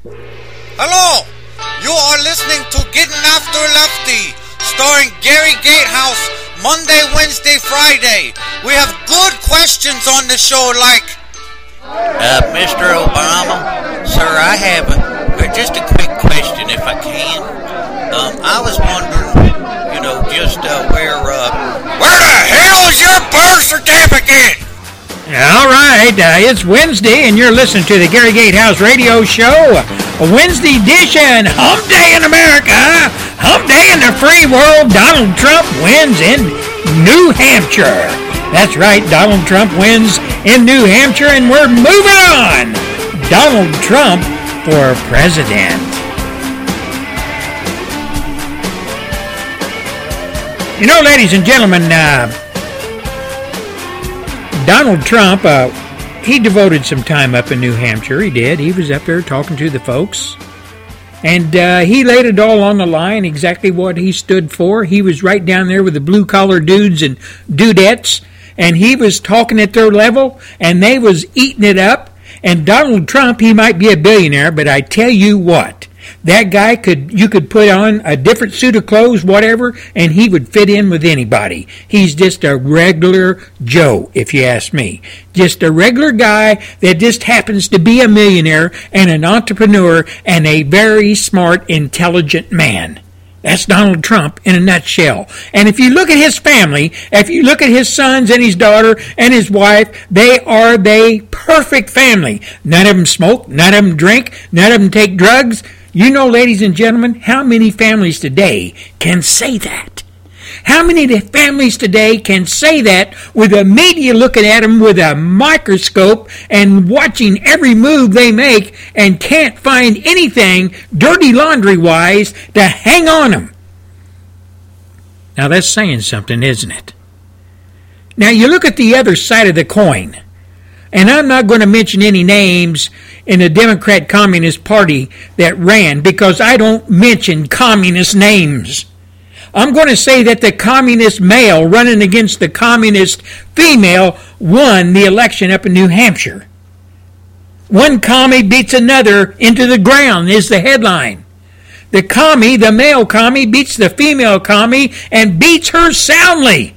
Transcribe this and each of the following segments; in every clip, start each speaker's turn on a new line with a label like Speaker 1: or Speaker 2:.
Speaker 1: Hello! You are listening to Getting After Lefty, starring Gary Gatehouse, Monday, Wednesday, Friday. We have good questions on the show like.
Speaker 2: Uh, Mr. Obama, sir, I have a, uh, just a quick question if I can. Um, I was wondering, you know, just uh, where, uh,
Speaker 1: Where the hell is your birth certificate?
Speaker 3: All right, uh, it's Wednesday, and you're listening to the Gary Gatehouse Radio Show, a Wednesday edition, Hump Day in America, Hump Day in the free world. Donald Trump wins in New Hampshire. That's right, Donald Trump wins in New Hampshire, and we're moving on. Donald Trump for president. You know, ladies and gentlemen, uh, Donald Trump, uh, he devoted some time up in New Hampshire. He did. He was up there talking to the folks. And uh, he laid it all on the line, exactly what he stood for. He was right down there with the blue collar dudes and dudettes, and he was talking at their level, and they was eating it up. And Donald Trump, he might be a billionaire, but I tell you what, that guy could you could put on a different suit of clothes, whatever, and he would fit in with anybody. He's just a regular Joe, if you ask me. Just a regular guy that just happens to be a millionaire and an entrepreneur and a very smart, intelligent man. That's Donald Trump in a nutshell. And if you look at his family, if you look at his sons and his daughter and his wife, they are the perfect family. None of them smoke, none of them drink, none of them take drugs. You know, ladies and gentlemen, how many families today can say that? How many families today can say that with the media looking at them with a microscope and watching every move they make and can't find anything dirty laundry wise to hang on them? Now that's saying something, isn't it? Now you look at the other side of the coin. And I'm not going to mention any names in the Democrat Communist Party that ran because I don't mention communist names. I'm going to say that the communist male running against the communist female won the election up in New Hampshire. One commie beats another into the ground is the headline. The commie, the male commie, beats the female commie and beats her soundly.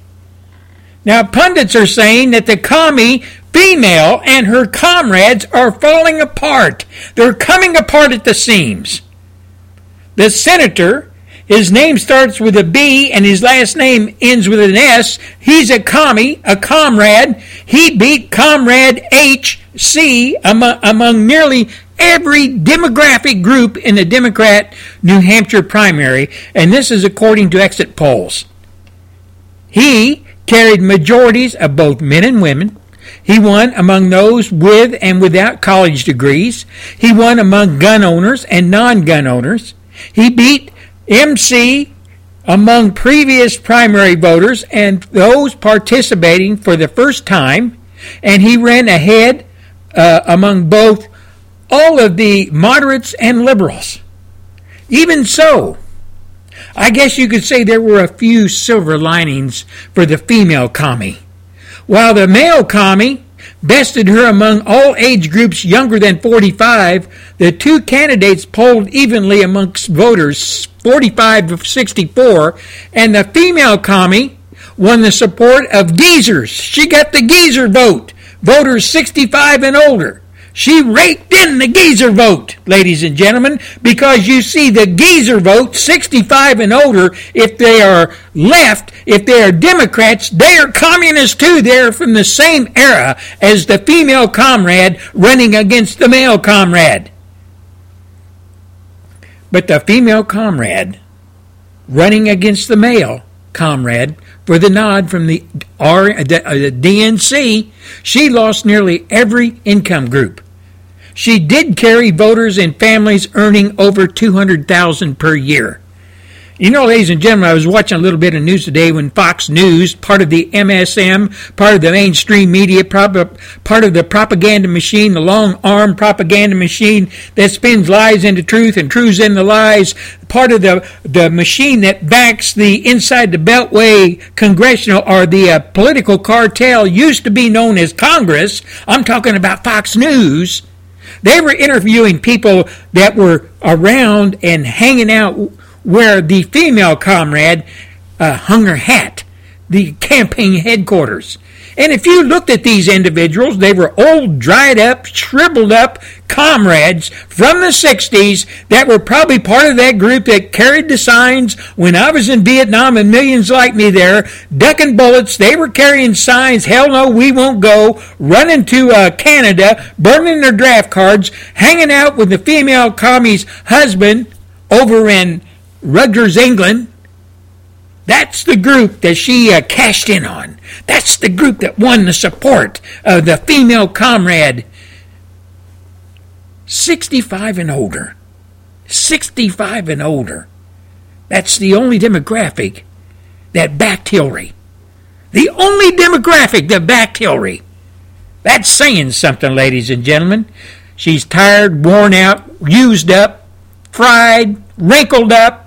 Speaker 3: Now, pundits are saying that the commie female and her comrades are falling apart. They're coming apart at the seams. The senator, his name starts with a B and his last name ends with an S. He's a commie, a comrade. He beat Comrade HC among, among nearly every demographic group in the Democrat New Hampshire primary, and this is according to exit polls. He carried majorities of both men and women. He won among those with and without college degrees. He won among gun owners and non gun owners. He beat MC among previous primary voters and those participating for the first time. And he ran ahead uh, among both all of the moderates and liberals. Even so, I guess you could say there were a few silver linings for the female commie. While the male commie bested her among all age groups younger than 45, the two candidates polled evenly amongst voters 45 to 64, and the female commie won the support of geezers. She got the geezer vote, voters 65 and older. She raked in the geezer vote, ladies and gentlemen, because you see the geezer vote, 65 and older, if they are left, if they are Democrats, they are communists too. They're from the same era as the female comrade running against the male comrade. But the female comrade running against the male comrade for the nod from the R, the, uh, DNC, she lost nearly every income group. She did carry voters and families earning over 200,000 per year. You know, ladies and gentlemen, I was watching a little bit of news today when Fox News, part of the MSM, part of the mainstream media, part of the propaganda machine, the long arm propaganda machine that spins lies into truth and truths into lies, part of the, the machine that backs the inside the beltway congressional or the uh, political cartel used to be known as Congress. I'm talking about Fox News They were interviewing people that were around and hanging out where the female comrade uh, hung her hat, the campaign headquarters. And if you looked at these individuals, they were old, dried up, shriveled up comrades from the 60s that were probably part of that group that carried the signs when I was in Vietnam and millions like me there, ducking bullets. They were carrying signs, hell no, we won't go, running to uh, Canada, burning their draft cards, hanging out with the female commie's husband over in Rutgers, England. That's the group that she uh, cashed in on. That's the group that won the support of the female comrade. 65 and older. 65 and older. That's the only demographic that backed Hillary. The only demographic that backed Hillary. That's saying something, ladies and gentlemen. She's tired, worn out, used up, fried, wrinkled up,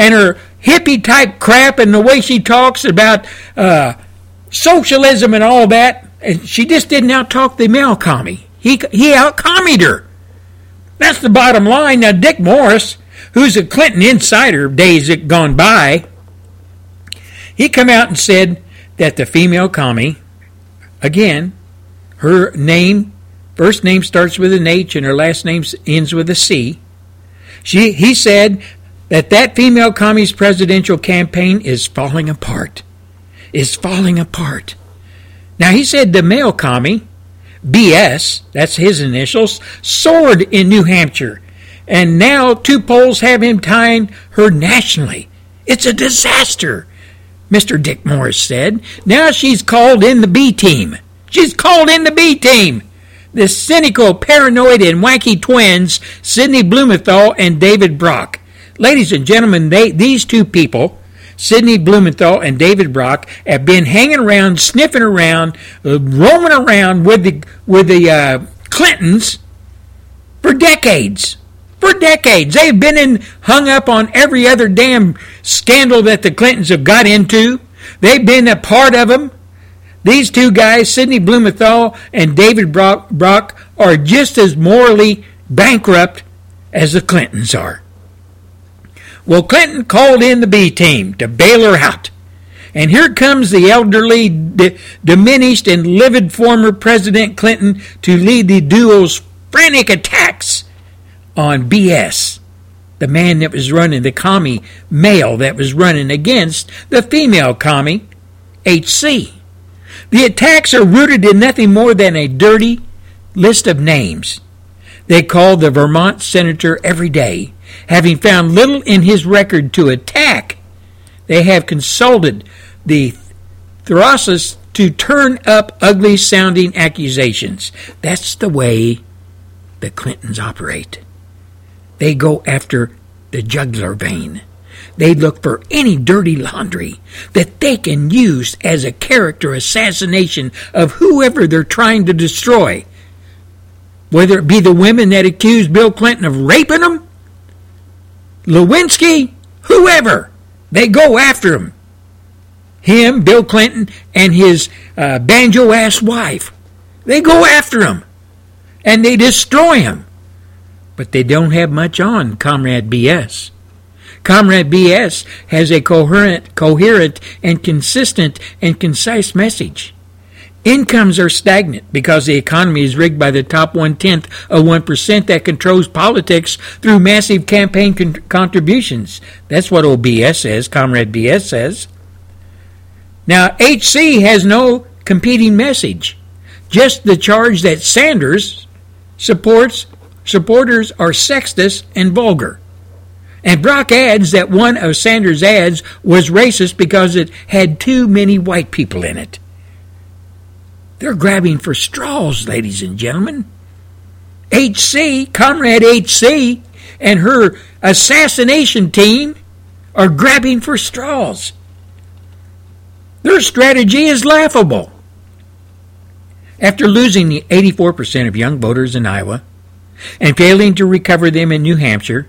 Speaker 3: and her hippie type crap and the way she talks about uh, socialism and all that. And she just didn't out talk the male commie. He, he out commied her. That's the bottom line. Now, Dick Morris, who's a Clinton insider days that gone by, he come out and said that the female commie, again, her name, first name starts with an H and her last name ends with a C. She, he said that that female commie's presidential campaign is falling apart is falling apart. Now, he said the male commie, BS, that's his initials, soared in New Hampshire, and now two polls have him tying her nationally. It's a disaster, Mr. Dick Morris said. Now she's called in the B team. She's called in the B team. The cynical, paranoid, and wacky twins, Sidney Blumenthal and David Brock. Ladies and gentlemen, they, these two people Sidney Blumenthal and David Brock have been hanging around, sniffing around, uh, roaming around with the with the uh, Clintons for decades. For decades, they've been in, hung up on every other damn scandal that the Clintons have got into. They've been a part of them. These two guys, Sidney Blumenthal and David Brock, Brock, are just as morally bankrupt as the Clintons are. Well, Clinton called in the B team to bail her out. And here comes the elderly, d- diminished, and livid former President Clinton to lead the duo's frantic attacks on BS, the man that was running, the commie male that was running against the female commie, HC. The attacks are rooted in nothing more than a dirty list of names. They call the Vermont senator every day Having found little in his record to attack, they have consulted the Thrasos to turn up ugly sounding accusations. That's the way the Clintons operate. They go after the jugular vein. They look for any dirty laundry that they can use as a character assassination of whoever they're trying to destroy. Whether it be the women that accused Bill Clinton of raping them, Lewinsky, whoever, they go after him. Him, Bill Clinton, and his uh, banjo ass wife. They go after him and they destroy him. But they don't have much on Comrade BS. Comrade BS has a coherent, coherent and consistent and concise message. Incomes are stagnant because the economy is rigged by the top one tenth of 1% that controls politics through massive campaign con- contributions. That's what OBS says, Comrade BS says. Now, HC has no competing message, just the charge that Sanders supports supporters are sexist and vulgar. And Brock adds that one of Sanders' ads was racist because it had too many white people in it. They're grabbing for straws, ladies and gentlemen. HC, Comrade HC, and her assassination team are grabbing for straws. Their strategy is laughable. After losing the 84% of young voters in Iowa and failing to recover them in New Hampshire,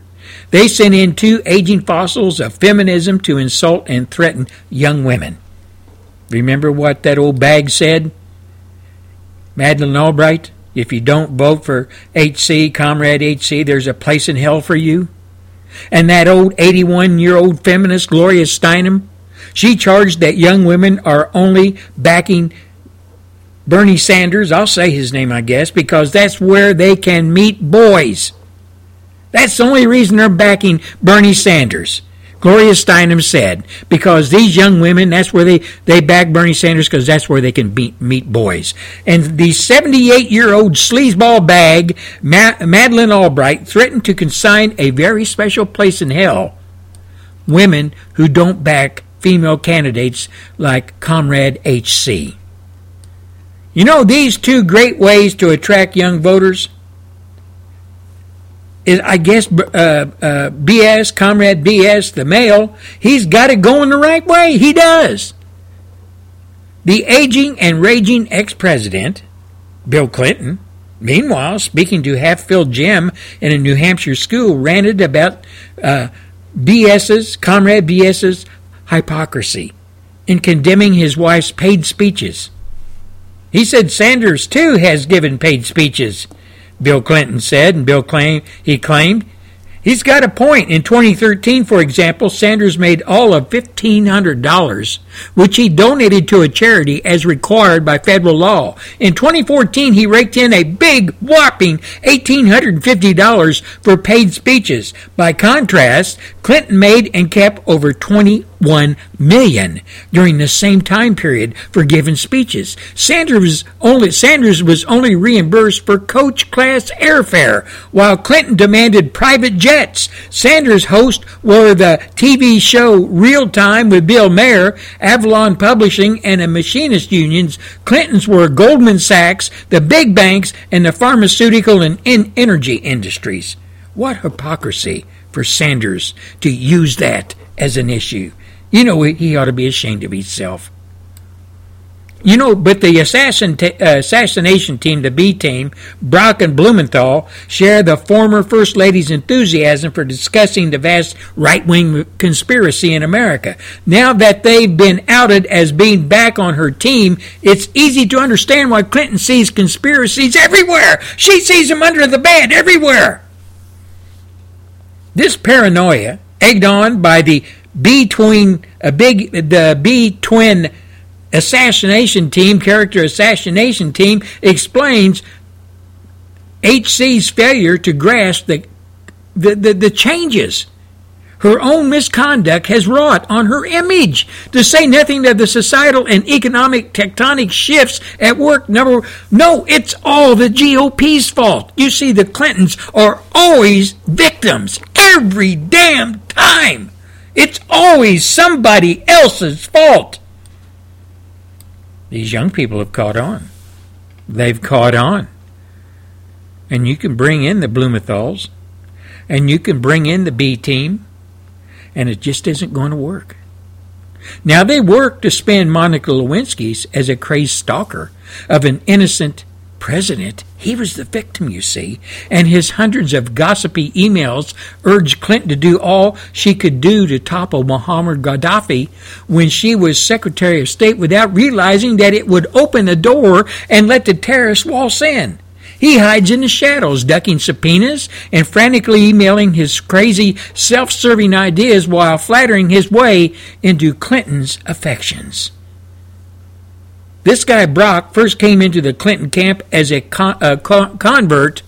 Speaker 3: they sent in two aging fossils of feminism to insult and threaten young women. Remember what that old bag said? Madeleine Albright, if you don't vote for HC, Comrade HC, there's a place in hell for you? And that old 81 year old feminist, Gloria Steinem, she charged that young women are only backing Bernie Sanders, I'll say his name, I guess, because that's where they can meet boys. That's the only reason they're backing Bernie Sanders. Gloria Steinem said, because these young women, that's where they, they back Bernie Sanders because that's where they can meet, meet boys. And the 78 year old sleazeball bag, Ma- Madeleine Albright, threatened to consign a very special place in hell women who don't back female candidates like Comrade HC. You know, these two great ways to attract young voters is, I guess, uh, uh, BS, Comrade BS, the male, he's got it going the right way. He does. The aging and raging ex president, Bill Clinton, meanwhile, speaking to half filled gym in a New Hampshire school, ranted about uh, BS's, Comrade BS's hypocrisy in condemning his wife's paid speeches. He said Sanders, too, has given paid speeches, Bill Clinton said, and Bill claimed, he claimed He's got a point. In 2013, for example, Sanders made all of $1,500, which he donated to a charity as required by federal law. In 2014, he raked in a big, whopping $1,850 for paid speeches. By contrast, Clinton made and kept over 21 million during the same time period for given speeches. Sanders only Sanders was only reimbursed for coach class airfare, while Clinton demanded private Jets. Sanders' hosts were the TV show Real Time with Bill Maher, Avalon Publishing, and the machinist unions. Clinton's were Goldman Sachs, the big banks, and the pharmaceutical and energy industries. What hypocrisy for Sanders to use that as an issue. You know, he ought to be ashamed of himself. You know, but the assassin uh, assassination team, the B team, Brock and Blumenthal, share the former First Lady's enthusiasm for discussing the vast right wing conspiracy in America. Now that they've been outed as being back on her team, it's easy to understand why Clinton sees conspiracies everywhere. She sees them under the bed everywhere. This paranoia, egged on by the B twin, a big, the B twin assassination team, character assassination team, explains HC's failure to grasp the, the, the, the changes her own misconduct has wrought on her image, to say nothing of the societal and economic tectonic shifts at work. Number no, it's all the GOP's fault. You see, the Clintons are always victims every damn time. It's always somebody else's fault. These young people have caught on. They've caught on. And you can bring in the Blumenthals, and you can bring in the B team, and it just isn't going to work. Now, they work to spin Monica Lewinsky as a crazed stalker of an innocent president. He was the victim, you see, and his hundreds of gossipy emails urged Clinton to do all she could do to topple Muammar Gaddafi when she was Secretary of State without realizing that it would open the door and let the terrorists waltz in. He hides in the shadows, ducking subpoenas and frantically emailing his crazy, self serving ideas while flattering his way into Clinton's affections. This guy Brock first came into the Clinton camp as a, con- uh, a con- convert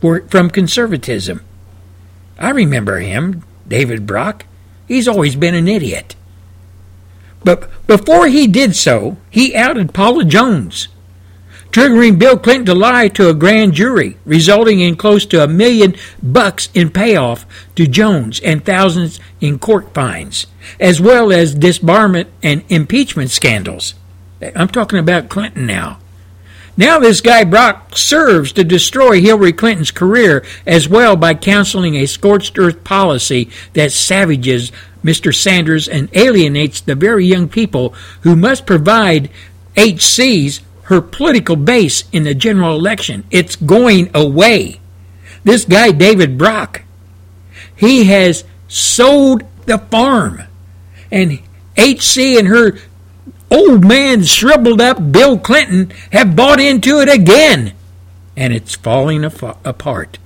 Speaker 3: for, from conservatism. I remember him, David Brock. He's always been an idiot. But before he did so, he outed Paula Jones, triggering Bill Clinton to lie to a grand jury, resulting in close to a million bucks in payoff to Jones and thousands in court fines, as well as disbarment and impeachment scandals. I'm talking about Clinton now. Now, this guy Brock serves to destroy Hillary Clinton's career as well by counseling a scorched earth policy that savages Mr. Sanders and alienates the very young people who must provide HC's her political base in the general election. It's going away. This guy, David Brock, he has sold the farm. And HC and her old man shriveled up Bill Clinton have bought into it again. and it's falling apart.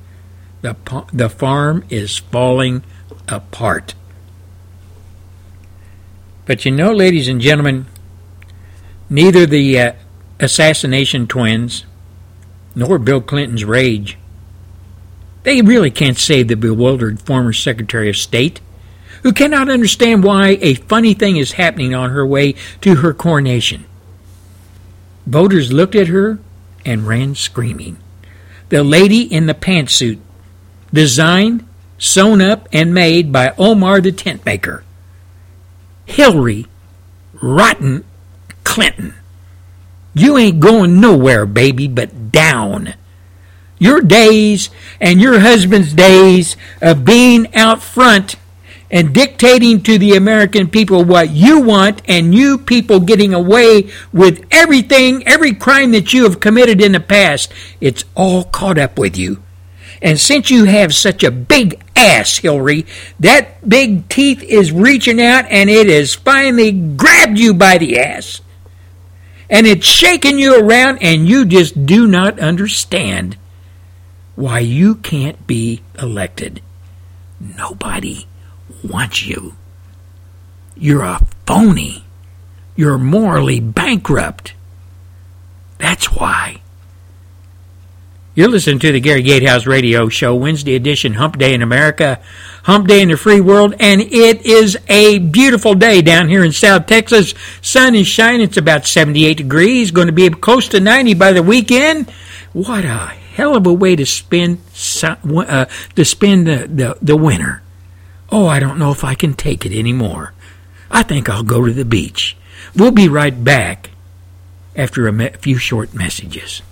Speaker 3: The, the farm is falling apart. But you know, ladies and gentlemen, neither the uh, assassination twins nor Bill Clinton's rage, they really can't save the bewildered former Secretary of State, who cannot understand why a funny thing is happening on her way to her coronation. Voters looked at her and ran screaming. The lady in the pantsuit, designed, sewn up, and made by Omar the tent maker. Hillary Rotten Clinton. You ain't going nowhere, baby, but down. Your days and your husband's days of being out front and dictating to the American people what you want, and you people getting away with everything, every crime that you have committed in the past, it's all caught up with you. And since you have such a big ass, Hillary, that big teeth is reaching out and it has finally grabbed you by the ass. And it's shaking you around, and you just do not understand why you can't be elected. Nobody wants you. You're a phony. You're morally bankrupt. That's why. You're listening to the Gary Gatehouse Radio Show, Wednesday edition, Hump Day in America, Hump Day in the Free World, and it is a beautiful day down here in South Texas. Sun is shining. It's about 78 degrees. Going to be close to 90 by the weekend. What a hell of a way to spend uh, to spend the, the, the winter. Oh, I don't know if I can take it anymore. I think I'll go to the beach. We'll be right back after a me- few short messages.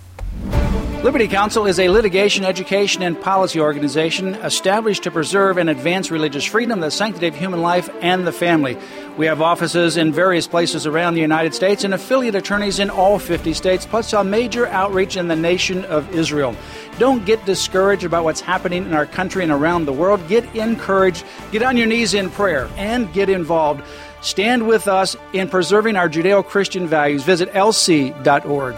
Speaker 4: Liberty Counsel is a litigation, education, and policy organization established to preserve and advance religious freedom, the sanctity of human life, and the family. We have offices in various places around the United States and affiliate attorneys in all 50 states, plus a major outreach in the nation of Israel. Don't get discouraged about what's happening in our country and around the world. Get encouraged, get on your knees in prayer, and get involved. Stand with us in preserving our Judeo Christian values. Visit lc.org.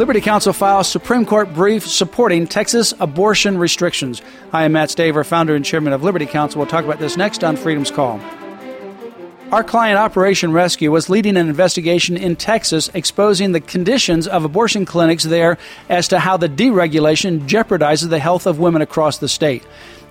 Speaker 4: Liberty Counsel files Supreme Court brief supporting Texas abortion restrictions. I am Matt Staver, founder and chairman of Liberty Counsel. We'll talk about this next on Freedom's Call. Our client, Operation Rescue, was leading an investigation in Texas exposing the conditions of abortion clinics there as to how the deregulation jeopardizes the health of women across the state.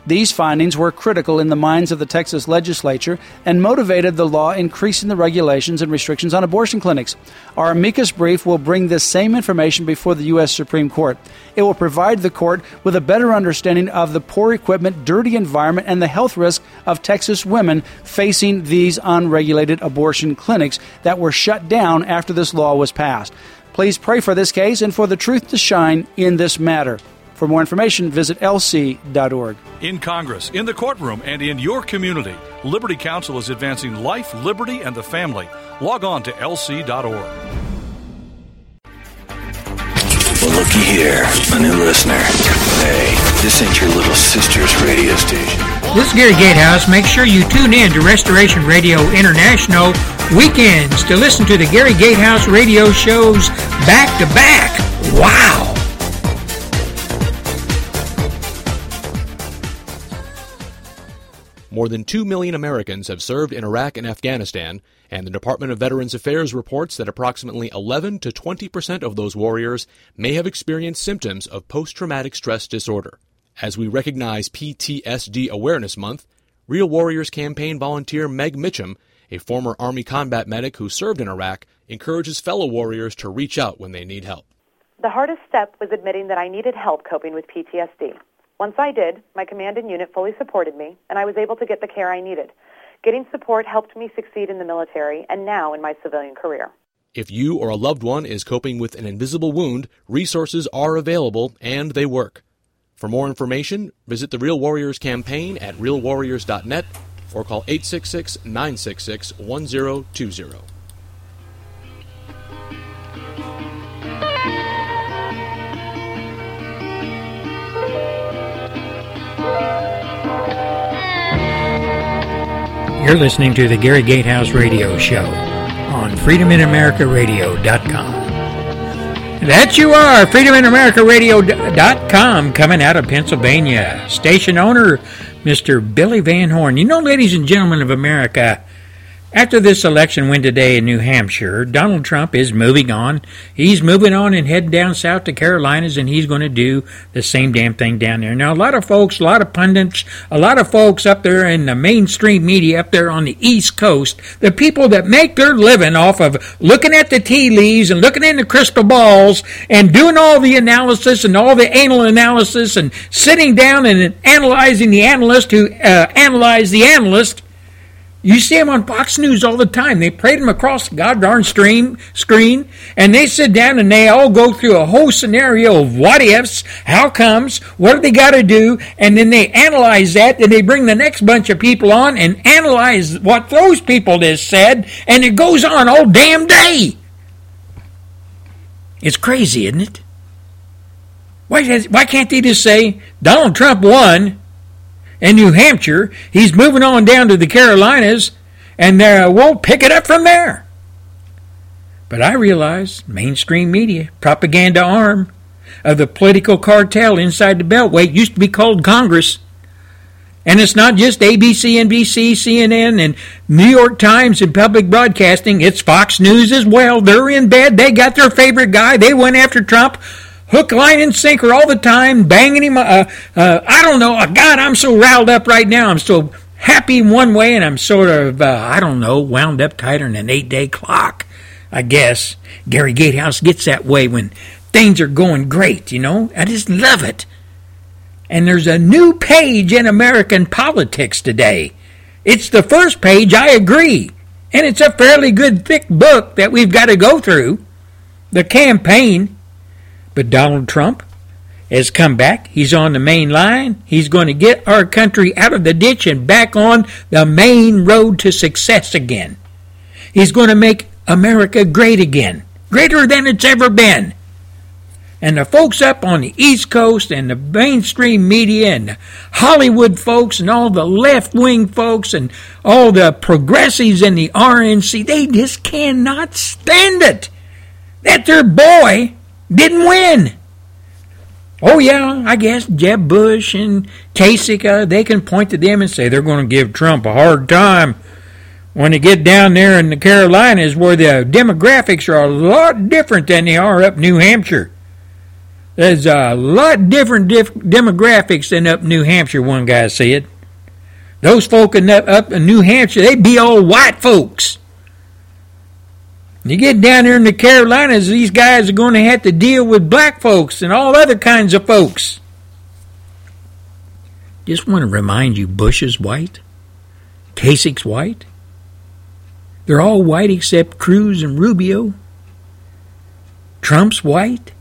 Speaker 4: These findings were critical in the minds of the Texas legislature and motivated the law increasing the regulations and restrictions on abortion clinics. Our amicus brief will bring this same information before the U.S. Supreme Court. It will provide the court with a better understanding of the poor equipment, dirty environment, and the health risk of Texas women facing these unregulated abortion clinics that were shut down after this law was passed. Please pray for this case and for the truth to shine in this matter. For more information, visit lc.org.
Speaker 5: In Congress, in the courtroom, and in your community, Liberty Counsel is advancing life, liberty, and the family. Log on to lc.org.
Speaker 6: Well, looky here, a new listener. Hey, this ain't your little sister's radio station.
Speaker 3: This is Gary Gatehouse. Make sure you tune in to Restoration Radio International weekends to listen to the Gary Gatehouse radio shows back to back. Wow!
Speaker 7: More than 2 million Americans have served in Iraq and Afghanistan, and the Department of Veterans Affairs reports that approximately 11 to 20 percent of those warriors may have experienced symptoms of post traumatic stress disorder. As we recognize PTSD Awareness Month, Real Warriors campaign volunteer Meg Mitchum, a former Army combat medic who served in Iraq, encourages fellow warriors to reach out when they need help.
Speaker 8: The hardest step was admitting that I needed help coping with PTSD. Once I did, my command and unit fully supported me, and I was able to get the care I needed. Getting support helped me succeed in the military and now in my civilian career.
Speaker 7: If you or a loved one is coping with an invisible wound, resources are available and they work. For more information, visit the Real Warriors campaign at realwarriors.net or call 866 966 1020.
Speaker 3: You're listening to the Gary Gatehouse Radio Show on freedominamericaradio.com. That you are. FreedomInAmericaRadio.com coming out of Pennsylvania. Station owner, Mr. Billy Van Horn. You know, ladies and gentlemen of America, after this election win today in New Hampshire, Donald Trump is moving on. He's moving on and heading down south to Carolinas, and he's going to do the same damn thing down there. Now, a lot of folks, a lot of pundits, a lot of folks up there in the mainstream media up there on the East Coast, the people that make their living off of looking at the tea leaves and looking in the crystal balls and doing all the analysis and all the anal analysis and sitting down and analyzing the analyst who uh, analyze the analyst you see them on Fox News all the time. They parade them across the goddamn stream, screen, and they sit down and they all go through a whole scenario of what ifs, how comes, what do they got to do, and then they analyze that. and they bring the next bunch of people on and analyze what those people just said, and it goes on all damn day. It's crazy, isn't it? Why, why can't they just say Donald Trump won? In New Hampshire. He's moving on down to the Carolinas, and uh, we'll pick it up from there. But I realize mainstream media, propaganda arm of the political cartel inside the Beltway, used to be called Congress. And it's not just ABC, NBC, CNN, and New York Times and public broadcasting. It's Fox News as well. They're in bed. They got their favorite guy. They went after Trump hook, line, and sinker all the time, banging him. Uh, uh, I don't know. Uh, God, I'm so riled up right now. I'm so happy one way, and I'm sort of, uh, I don't know, wound up tighter than an eight day clock, I guess. Gary Gatehouse gets that way when things are going great, you know? I just love it. And there's a new page in American politics today. It's the first page, I agree. And it's a fairly good thick book that we've got to go through. The campaign but Donald Trump has come back. He's on the main line. He's going to get our country out of the ditch and back on the main road to success again. He's going to make America great again, greater than it's ever been. And the folks up on the East Coast and the mainstream media and Hollywood folks and all the left wing folks and all the progressives in the RNC, they just cannot stand it that their boy didn't win. Oh, yeah, I guess Jeb Bush and Kasich, uh, they can point to them and say they're going to give Trump a hard time when they get down there in the Carolinas where the demographics are a lot different than they are up New Hampshire. There's a lot different dif- demographics than up New Hampshire, one guy said. Those folk in up, up in New Hampshire, they be all white folks. You get down here in the Carolinas, these guys are going to have to deal with black folks and all other kinds of folks. Just want to remind you Bush is white, Kasich's white. They're all white except Cruz and Rubio. Trump's white.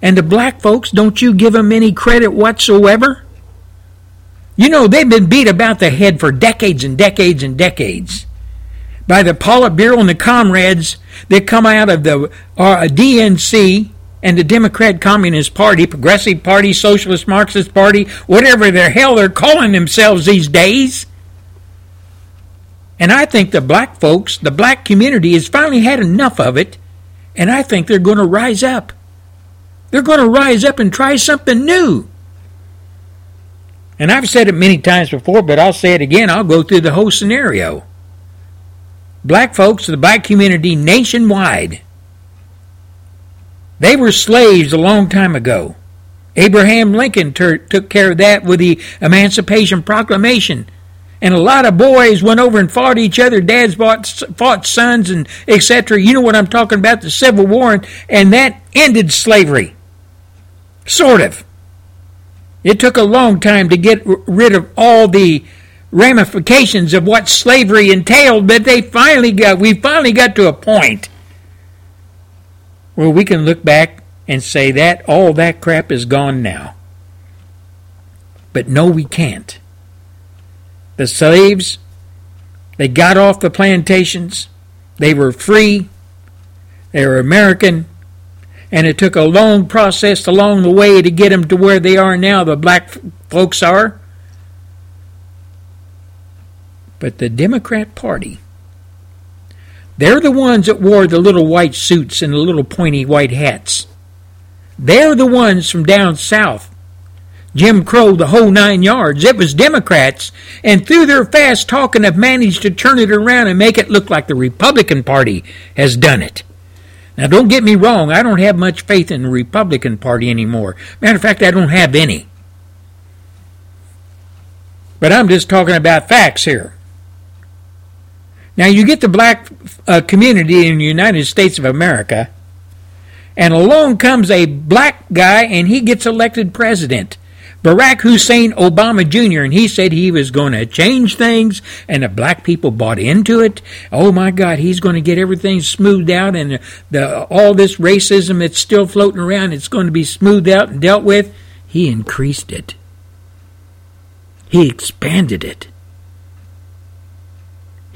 Speaker 3: And the black folks, don't you give them any credit whatsoever? You know, they've been beat about the head for decades and decades and decades by the Politburo and the comrades that come out of the uh, DNC and the Democrat Communist Party, Progressive Party, Socialist Marxist Party, whatever the hell they're calling themselves these days. And I think the black folks, the black community, has finally had enough of it, and I think they're going to rise up. They're going to rise up and try something new. And I've said it many times before, but I'll say it again. I'll go through the whole scenario black folks, the black community nationwide. They were slaves a long time ago. Abraham Lincoln ter- took care of that with the Emancipation Proclamation. And a lot of boys went over and fought each other. Dads fought, fought sons and etc. You know what I'm talking about, the Civil War. And, and that ended slavery. Sort of. It took a long time to get rid of all the ramifications of what slavery entailed, but they finally got we finally got to a point where we can look back and say that all that crap is gone now. But no, we can't. The slaves, they got off the plantations, they were free, they were American, and it took a long process along the way to get them to where they are now, the black folks are. But the Democrat Party, They're the ones that wore the little white suits and the little pointy white hats. They're the ones from down south. Jim Crow, the whole nine yards. It was Democrats, and through their fast talking have managed to turn it around and make it look like the Republican Party has done it. Now, don't get me wrong, I don't have much faith in the Republican Party anymore. Matter of fact, I don't have any. But I'm just talking about facts here. Now, you get the black uh, community in the United States of America, and along comes a black guy and he gets elected president. Barack Hussein Obama Jr., and he said he was going to change things, and the black people bought into it. Oh my God, he's going to get everything smoothed out, and the, the, all this racism that's still floating around, it's going to be smoothed out and dealt with. He increased it. He expanded it.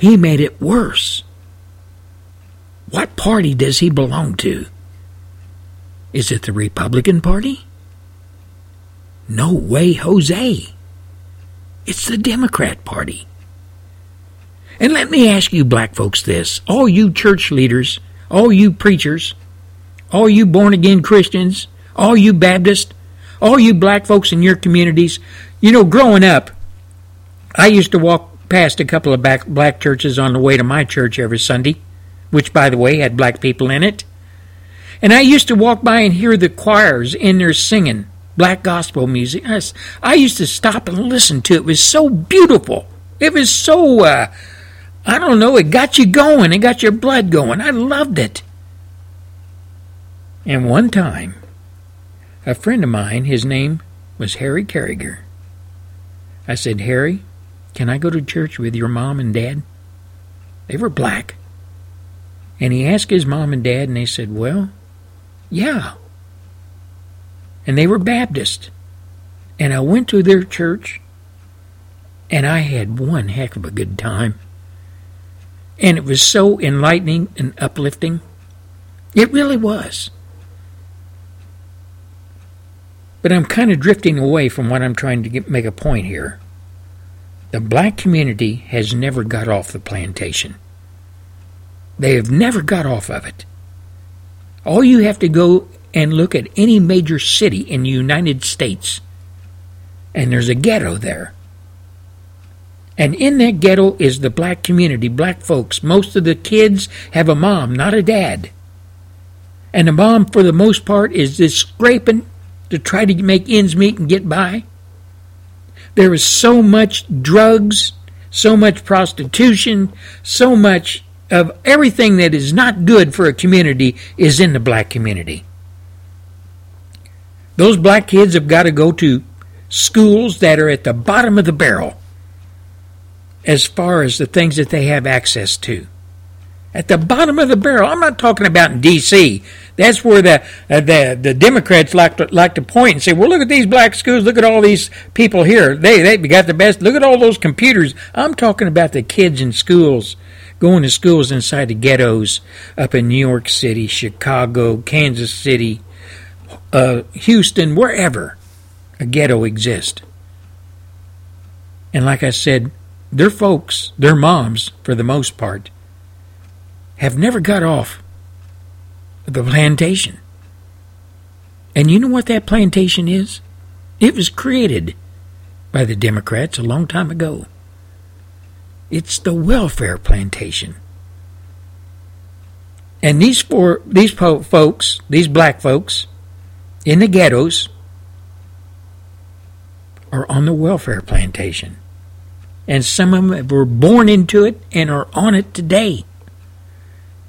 Speaker 3: He made it worse. What party does he belong to? Is it the Republican Party? No way, Jose. It's the Democrat Party. And let me ask you, black folks, this all you church leaders, all you preachers, all you born again Christians, all you Baptists, all you black folks in your communities, you know, growing up, I used to walk past a couple of black, black churches on the way to my church every Sunday, which, by the way, had black people in it. And I used to walk by and hear the choirs in there singing black gospel music. I, I used to stop and listen to it. It was so beautiful. It was so, uh, I don't know, it got you going. It got your blood going. I loved it. And one time, a friend of mine, his name was Harry Carriger. I said, Harry, can I go to church with your mom and dad? They were black. And he asked his mom and dad, and they said, Well, yeah. And they were Baptist. And I went to their church, and I had one heck of a good time. And it was so enlightening and uplifting. It really was. But I'm kind of drifting away from what I'm trying to get, make a point here. The black community has never got off the plantation. They have never got off of it. All you have to go and look at any major city in the United States, and there's a ghetto there. And in that ghetto is the black community, black folks. Most of the kids have a mom, not a dad. And the mom, for the most part, is just scraping to try to make ends meet and get by. There is so much drugs, so much prostitution, so much of everything that is not good for a community is in the black community. Those black kids have got to go to schools that are at the bottom of the barrel as far as the things that they have access to. At the bottom of the barrel. I'm not talking about in D.C. That's where the uh, the the Democrats like to like to point and say, "Well, look at these black schools. Look at all these people here. They they got the best. Look at all those computers." I'm talking about the kids in schools, going to schools inside the ghettos up in New York City, Chicago, Kansas City, uh, Houston, wherever a ghetto exists. And like I said, their folks, their moms, for the most part, have never got off the plantation. And you know what that plantation is? It was created by the Democrats a long time ago. It's the welfare plantation. And these four, these po- folks, these black folks in the ghettos, are on the welfare plantation. And some of them were born into it and are on it today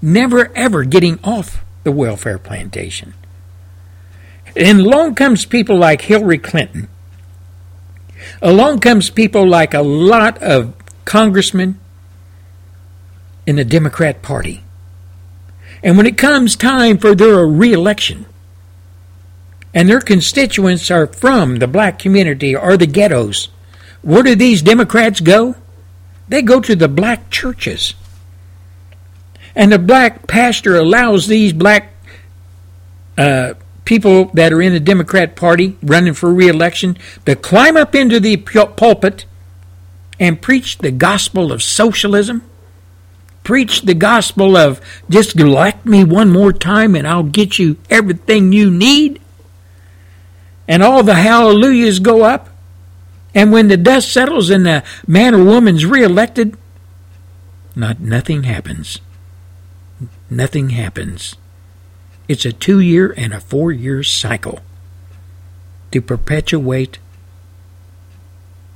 Speaker 3: never ever getting off the welfare plantation. And along comes people like Hillary Clinton. Along comes people like a lot of congressmen in the Democrat Party. And when it comes time for their reelection, and their constituents are from the black community or the ghettos, where do these Democrats go? They go to the black churches. And the black pastor allows these black uh, people that are in the Democrat Party running for reelection to climb up into the pulpit and preach the gospel of socialism preach the gospel of just elect me one more time and I'll get you everything you need? And all the hallelujahs go up? And when the dust settles and the man or woman's reelected, not nothing happens. Nothing happens. It's a two year and a four year cycle to perpetuate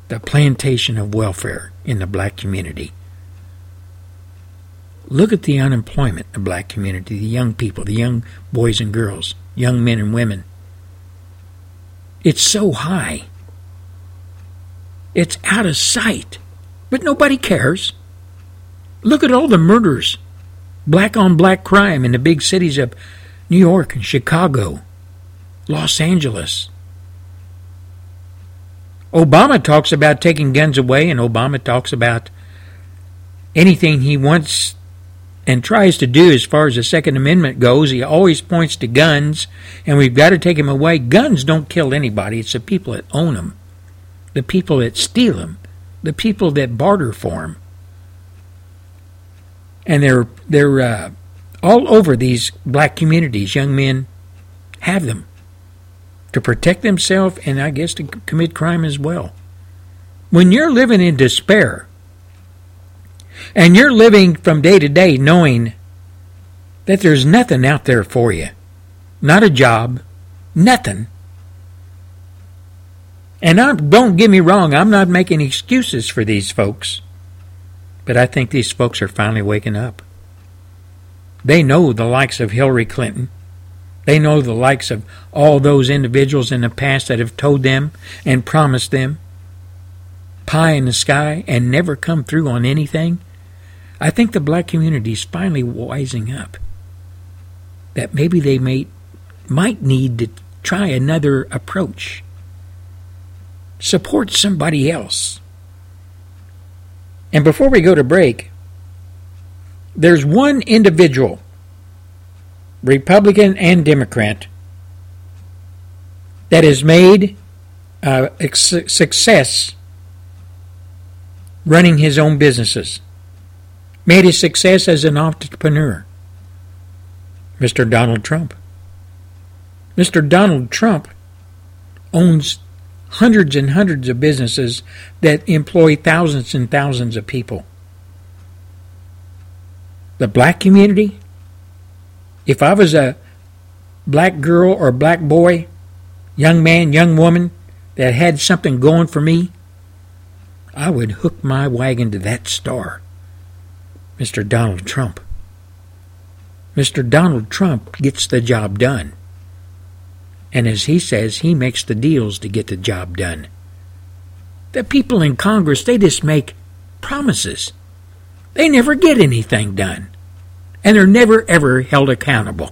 Speaker 3: the plantation of welfare in the black community. Look at the unemployment in the black community, the young people, the young boys and girls, young men and women. It's so high. It's out of sight. But nobody cares. Look at all the murders, black on black crime in the big cities of New York and Chicago, Los Angeles. Obama talks about taking guns away, and Obama talks about anything he wants and tries to do as far as the Second Amendment goes. He always points to guns, and we've got to take them away. Guns don't kill anybody, it's the people that own them, the people that steal them, the people that barter for them. And they're, they're uh, all over these black communities. Young men have them to protect themselves and I guess to commit crime as well. When you're living in despair, and you're living from day to day knowing that there's nothing out there for you. Not a job, nothing. And I, don't get me wrong, I'm not making excuses for these folks. But I think these folks are finally waking up. They know the likes of Hillary Clinton. They know the likes of all those individuals in the past that have told them and promised them pie in the sky and never come through on anything. I think the black community is finally wising up that maybe they may might need to try another approach. Support somebody else. And before we go to break, there's one individual, Republican and Democrat, that has made uh, a success running his own businesses made a success as an entrepreneur? Mr. Donald Trump. Mr. Donald Trump owns hundreds and hundreds of businesses that employ thousands and thousands of people. The black community, if I was a black girl or black boy, young man, young woman that had something going for me, I would hook my wagon to that star. Mr. Donald Trump. Mr. Donald Trump gets the job done. And as he says, he makes the deals to get the job done. The people in Congress, they just make promises. They never get anything done. And they're never, ever held accountable.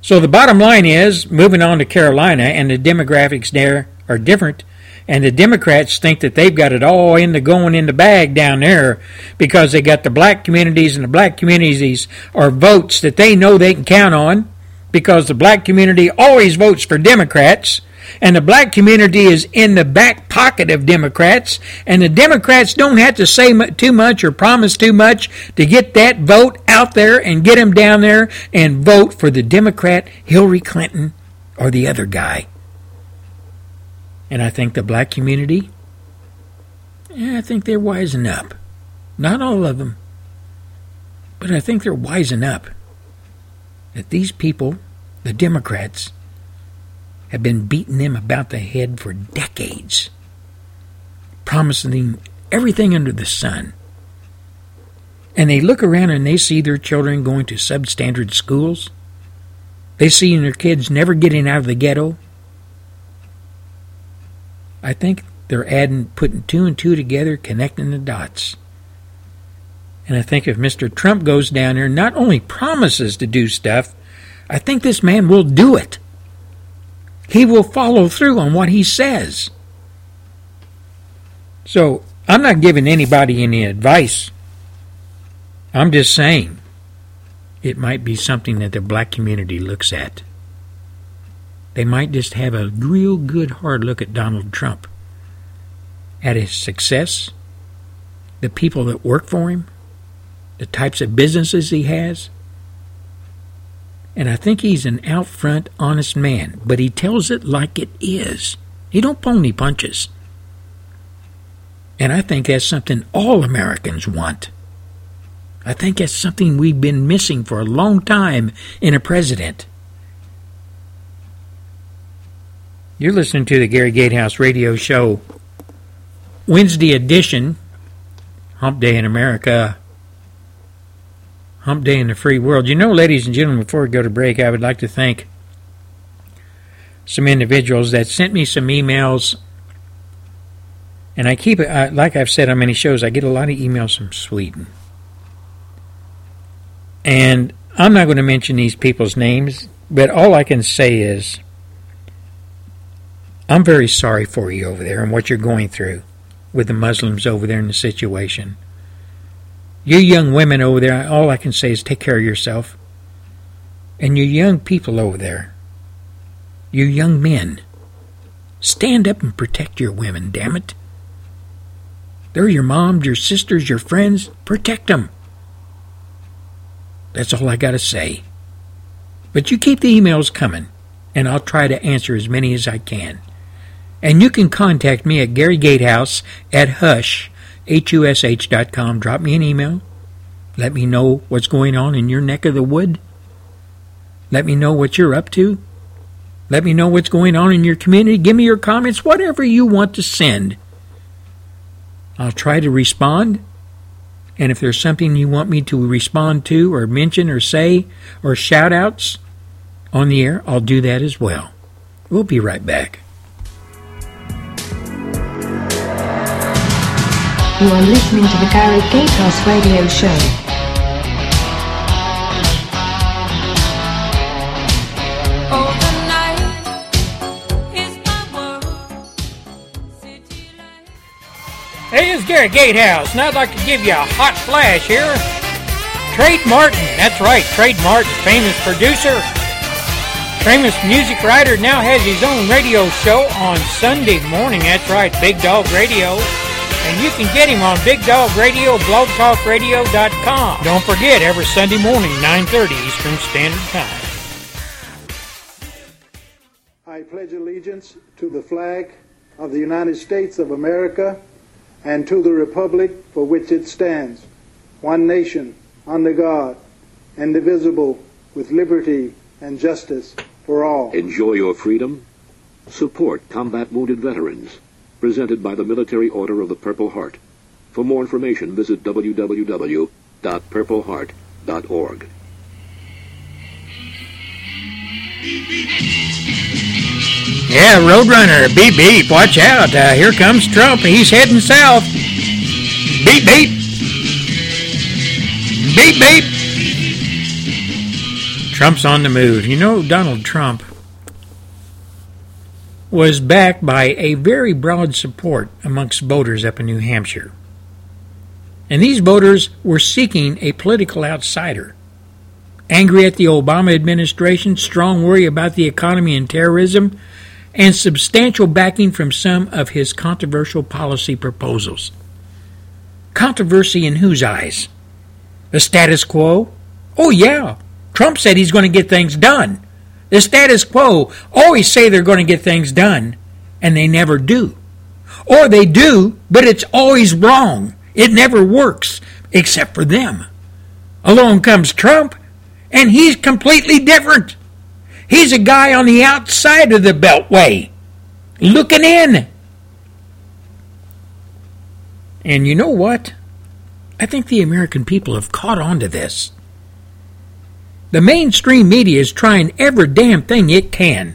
Speaker 3: So the bottom line is, moving on to Carolina, and the demographics there are different and the Democrats think that they've got it all in the going in the bag down there because they got the black communities and the black communities are votes that they know they can count on because the black community always votes for Democrats and the black community is in the back pocket of Democrats, and the Democrats don't have to say too much or promise too much to get that vote out there and get them down there and vote for the Democrat Hillary Clinton or the other guy. And I think the black community, yeah, I think they're wising up. Not all of them, but I think they're wising up that these people, the Democrats, have been beating them about the head for decades, promising everything under the sun. And they look around and they see their children going to substandard schools. They see their kids never getting out of the ghetto. I think they're adding, putting two and two together, connecting the dots. And I think if Mr. Trump goes down there, not only promises to do stuff, I think this man will do it. He will follow through on what he says. So I'm not giving anybody any advice. I'm just saying it might be something that the black community looks at. They might just have a real good hard look at Donald Trump, at his success, the people that work for him, the types of businesses he has. And I think he's an out front, honest man, but he tells it like it is. He don't any punches. And I think that's something all Americans want. I think that's something we've been missing for a long time in a president. You're listening to the Gary Gatehouse radio show, Wednesday edition, Hump Day in America, Hump Day in the Free World. You know, ladies and gentlemen, before we go to break, I would like to thank some individuals that sent me some emails. And I keep it, like I've said on many shows, I get a lot of emails from Sweden. And I'm not going to mention these people's names, but all I can say is I'm very sorry for you over there and what you're going through with the Muslims over there in the situation. You young women over there, all I can say is take care of yourself. And you young people over there, you young men, stand up and protect your women, damn it. They're your moms, your sisters, your friends. Protect them. That's all I got to say. But you keep the emails coming, and I'll try to answer as many as I can. And you can contact me at Gary Gatehouse at Hush, H-U-S-H dot com. Drop me an email. Let me know what's going on in your neck of the wood. Let me know what you're up to. Let me know what's going on in your community. Give me your comments, whatever you want to send. I'll try to respond and if there's something you want me to respond to or mention or say or shout outs on the air, I'll do that as well. We'll be right back.
Speaker 9: You are listening to the Gary Gatehouse Radio Show.
Speaker 3: Hey, it's Gary Gatehouse, and I'd like to give you a hot flash here. Trade Martin, that's right, Trade Martin, famous producer, famous music writer, now has his own radio show on Sunday morning. That's right, Big Dog Radio. And you can get him on Big Dog Radio, blogtalkradio.com. Don't forget, every Sunday morning, 9.30 Eastern Standard Time.
Speaker 10: I pledge allegiance to the flag of the United States of America and to the republic for which it stands, one nation, under God, indivisible, with liberty and justice for all.
Speaker 11: Enjoy your freedom. Support combat wounded veterans. Presented by the Military Order of the Purple Heart. For more information, visit www.purpleheart.org.
Speaker 3: Yeah, Roadrunner, beep beep, watch out. Uh, here comes Trump. He's heading south. Beep beep. Beep beep. Trump's on the move. You know, Donald Trump was backed by a very broad support amongst voters up in New Hampshire. And these voters were seeking a political outsider. Angry at the Obama administration, strong worry about the economy and terrorism, and substantial backing from some of his controversial policy proposals. Controversy in whose eyes? The status quo? Oh, yeah. Trump said he's going to get things done. The status quo always say they're going to get things done, and they never do. Or they do, but it's always wrong. It never works, except for them. Along comes Trump, and he's completely different. He's a guy on the outside of the beltway, looking in. And you know what? I think the American people have caught on to this. The mainstream media is trying every damn thing it can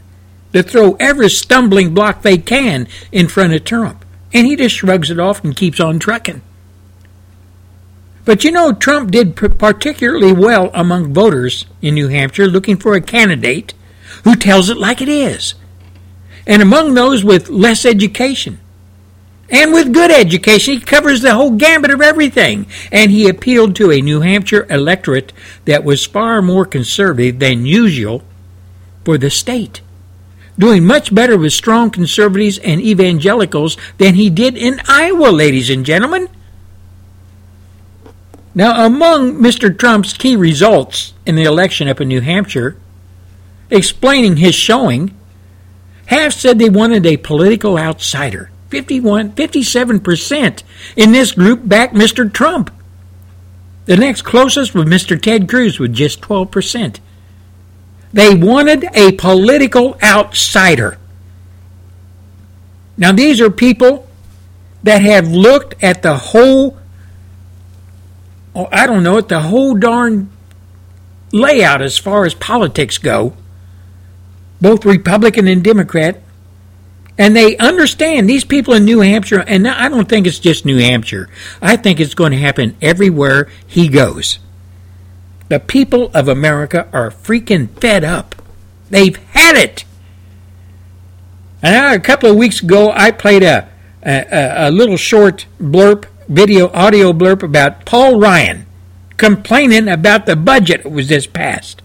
Speaker 3: to throw every stumbling block they can in front of Trump. And he just shrugs it off and keeps on trucking. But you know, Trump did particularly well among voters in New Hampshire looking for a candidate who tells it like it is. And among those with less education and with good education, he covers the whole gambit of everything. And he appealed to a New Hampshire electorate that was far more conservative than usual for the state, doing much better with strong conservatives and evangelicals than he did in Iowa, ladies and gentlemen. Now, among Mr. Trump's key results in the election up in New Hampshire, explaining his showing, half said they wanted a political outsider. 51, 57% in this group backed Mr. Trump. The next closest was Mr. Ted Cruz with just 12%. They wanted a political outsider. Now, these are people that have looked at the whole, oh, I don't know, at the whole darn layout as far as politics go, both Republican and Democrat, and they understand these people in New Hampshire, and I don't think it's just New Hampshire. I think it's going to happen everywhere he goes. The people of America are freaking fed up. They've had it. And a couple of weeks ago, I played a, a, a little short blurb, video, audio blurb about Paul Ryan complaining about the budget that was just passed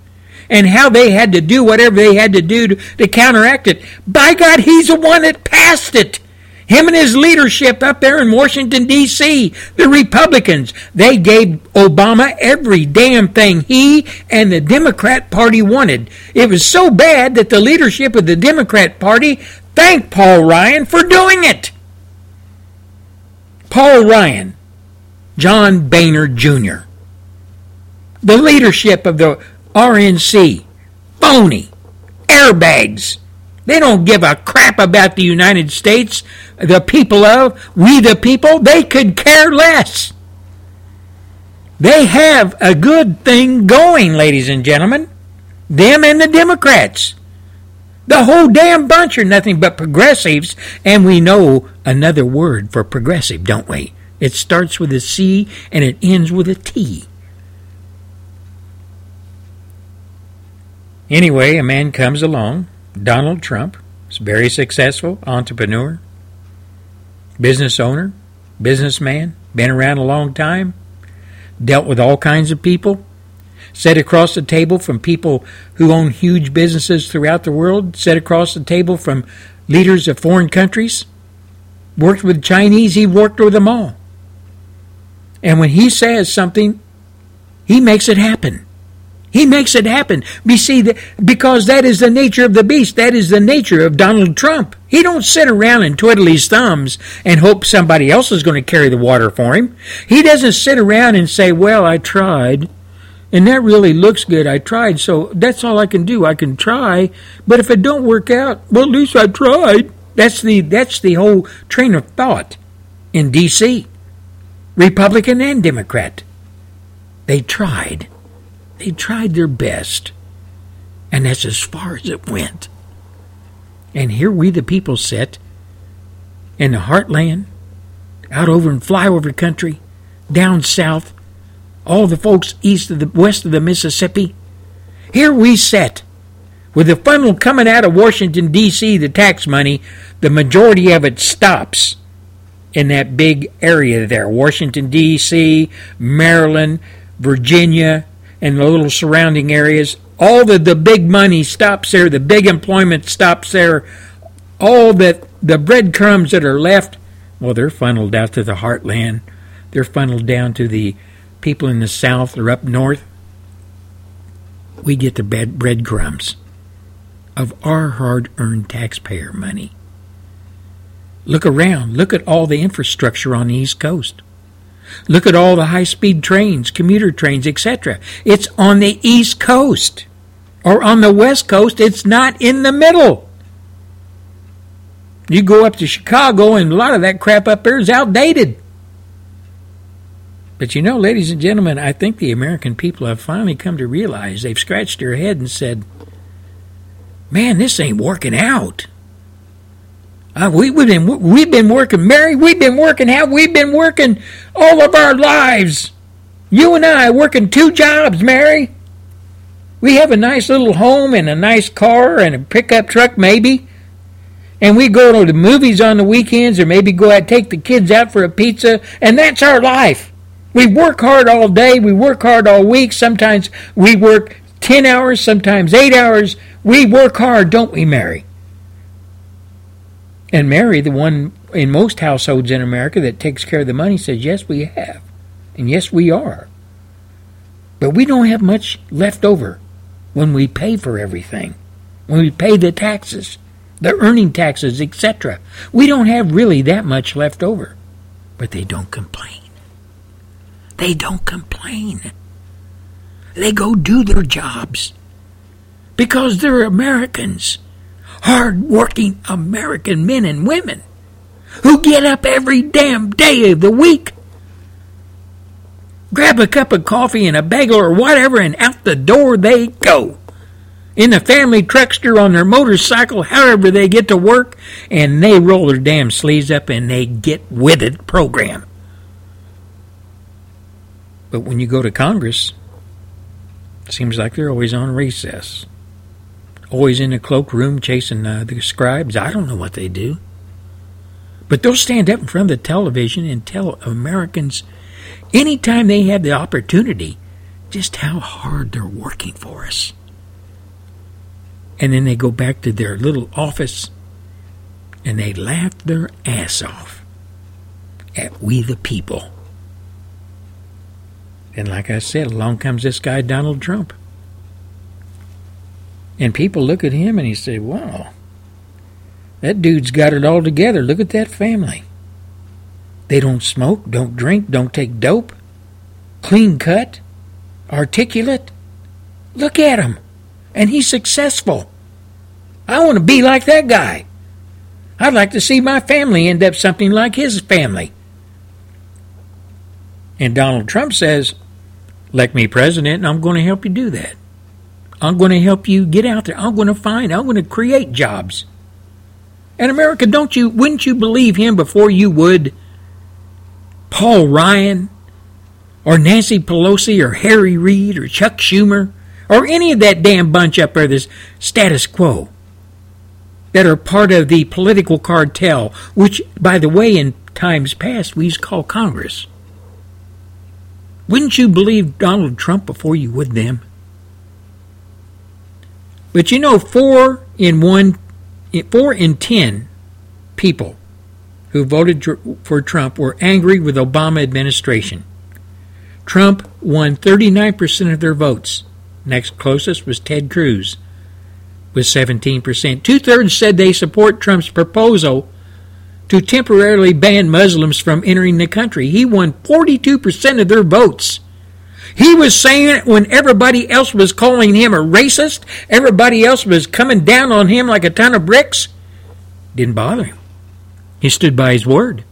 Speaker 3: and how they had to do whatever they had to do to, to counteract it. By God, he's the one that passed it. Him and his leadership up there in Washington, D.C., the Republicans, they gave Obama every damn thing he and the Democrat Party wanted. It was so bad that the leadership of the Democrat Party thanked Paul Ryan for doing it. Paul Ryan, John Boehner Jr., the leadership of the RNC, phony, airbags. They don't give a crap about the United States, the people of, we the people. They could care less. They have a good thing going, ladies and gentlemen. Them and the Democrats. The whole damn bunch are nothing but progressives, and we know another word for progressive, don't we? It starts with a C and it ends with a T. Anyway, a man comes along, Donald Trump, very successful entrepreneur, business owner, businessman, been around a long time, dealt with all kinds of people, sat across the table from people who own huge businesses throughout the world, sat across the table from leaders of foreign countries, worked with Chinese, he worked with them all. And when he says something, he makes it happen. He makes it happen. You see, because that is the nature of the beast. That is the nature of Donald Trump. He don't sit around and twiddle his thumbs and hope somebody else is going to carry the water for him. He doesn't sit around and say, "Well, I tried." And that really looks good. I tried, so that's all I can do. I can try, but if it don't work out, well, at least I tried. That's the that's the whole train of thought in D.C. Republican and Democrat. They tried. They tried their best, and that's as far as it went. And here we, the people, sit in the heartland, out over in flyover country, down south, all the folks east of the west of the Mississippi. Here we sit with the funnel coming out of Washington, D.C., the tax money, the majority of it stops in that big area there Washington, D.C., Maryland, Virginia, and the little surrounding areas. All the, the big money stops there, the big employment stops there. All that the breadcrumbs that are left, well, they're funneled out to the heartland. They're funneled down to the people in the south or up north. We get the bread breadcrumbs of our hard earned taxpayer money. Look around. Look at all the infrastructure on the East Coast. Look at all the high speed trains, commuter trains, etc. It's on the East Coast. Or on the West Coast, it's not in the middle. You go up to Chicago, and a lot of that crap up there is outdated. But you know, ladies and gentlemen, I think the American people have finally come to realize they've scratched their head and said, man, this ain't working out. Uh, we, we've been we've been working, Mary. We've been working. How we've been working all of our lives. You and I working two jobs, Mary. We have a nice little home and a nice car and a pickup truck, maybe. And we go to the movies on the weekends, or maybe go out take the kids out for a pizza, and that's our life. We work hard all day. We work hard all week. Sometimes we work ten hours, sometimes eight hours. We work hard, don't we, Mary? And Mary, the one in most households in America that takes care of the money, says, Yes, we have. And yes, we are. But we don't have much left over when we pay for everything, when we pay the taxes, the earning taxes, etc. We don't have really that much left over. But they don't complain. They don't complain. They go do their jobs because they're Americans, hard working American men and women who get up every damn day of the week, grab a cup of coffee and a bagel or whatever, and out the door they go. In the family truckster on their motorcycle, however they get to work, and they roll their damn sleeves up and they get with it program. But when you go to Congress, it seems like they're always on recess. Always in the cloakroom chasing uh, the scribes. I don't know what they do. But they'll stand up in front of the television and tell Americans anytime they have the opportunity just how hard they're working for us. And then they go back to their little office and they laugh their ass off at we the people. And like I said, along comes this guy, Donald Trump. And people look at him and he say, wow, that dude's got it all together. Look at that family. They don't smoke, don't drink, don't take dope. Clean cut, articulate. Look at him. And he's successful. I want to be like that guy. I'd like to see my family end up something like his family. And Donald Trump says, elect me president, and I'm going to help you do that. I'm going to help you get out there. I'm going to find, I'm going to create jobs. And America, don't you, wouldn't you believe him before you would Paul Ryan or Nancy Pelosi or Harry Reid or Chuck Schumer or any of that damn bunch up there, this status quo that are part of the political cartel, which, by the way, in times past we used to call Congress. Wouldn't you believe Donald Trump before you would them? But you know, four in one four in ten people who voted for Trump were angry with Obama administration. Trump won 39% of their votes. Next closest was Ted Cruz with 17%. Two thirds said they support Trump's proposal to temporarily ban Muslims from entering the country. He won 42% of their votes. He was saying it when everybody else was calling him a racist, everybody else was coming down on him like a ton of bricks. Didn't bother him. He stood by his word.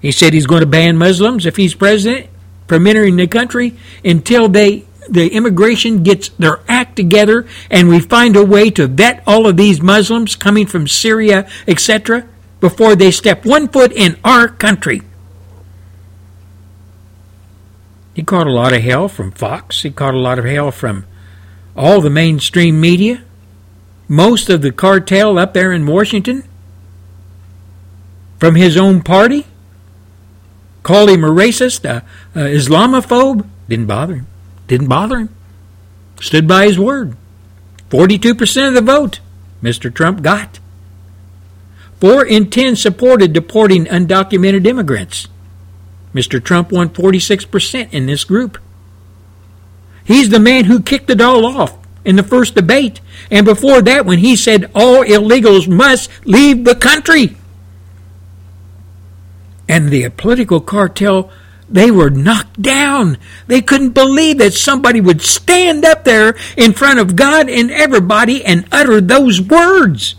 Speaker 3: He said he's going to ban Muslims if he's president from entering the country until they the immigration gets their act together and we find a way to vet all of these Muslims coming from Syria, etc., before they step one foot in our country. He caught a lot of hell from Fox. He caught a lot of hell from all the mainstream media, most of the cartel up there in Washington, from his own party. Called him a racist, a, a Islamophobe. Didn't bother him. Didn't bother him. Stood by his word. 42% of the vote Mr. Trump got. Four in ten supported deporting undocumented immigrants. Mr. Trump won 46% in this group. He's the man who kicked it all off in the first debate, and before that, when he said all illegals must leave the country. And the political cartel, they were knocked down. They couldn't believe that somebody would stand up there in front of God and everybody and utter those words.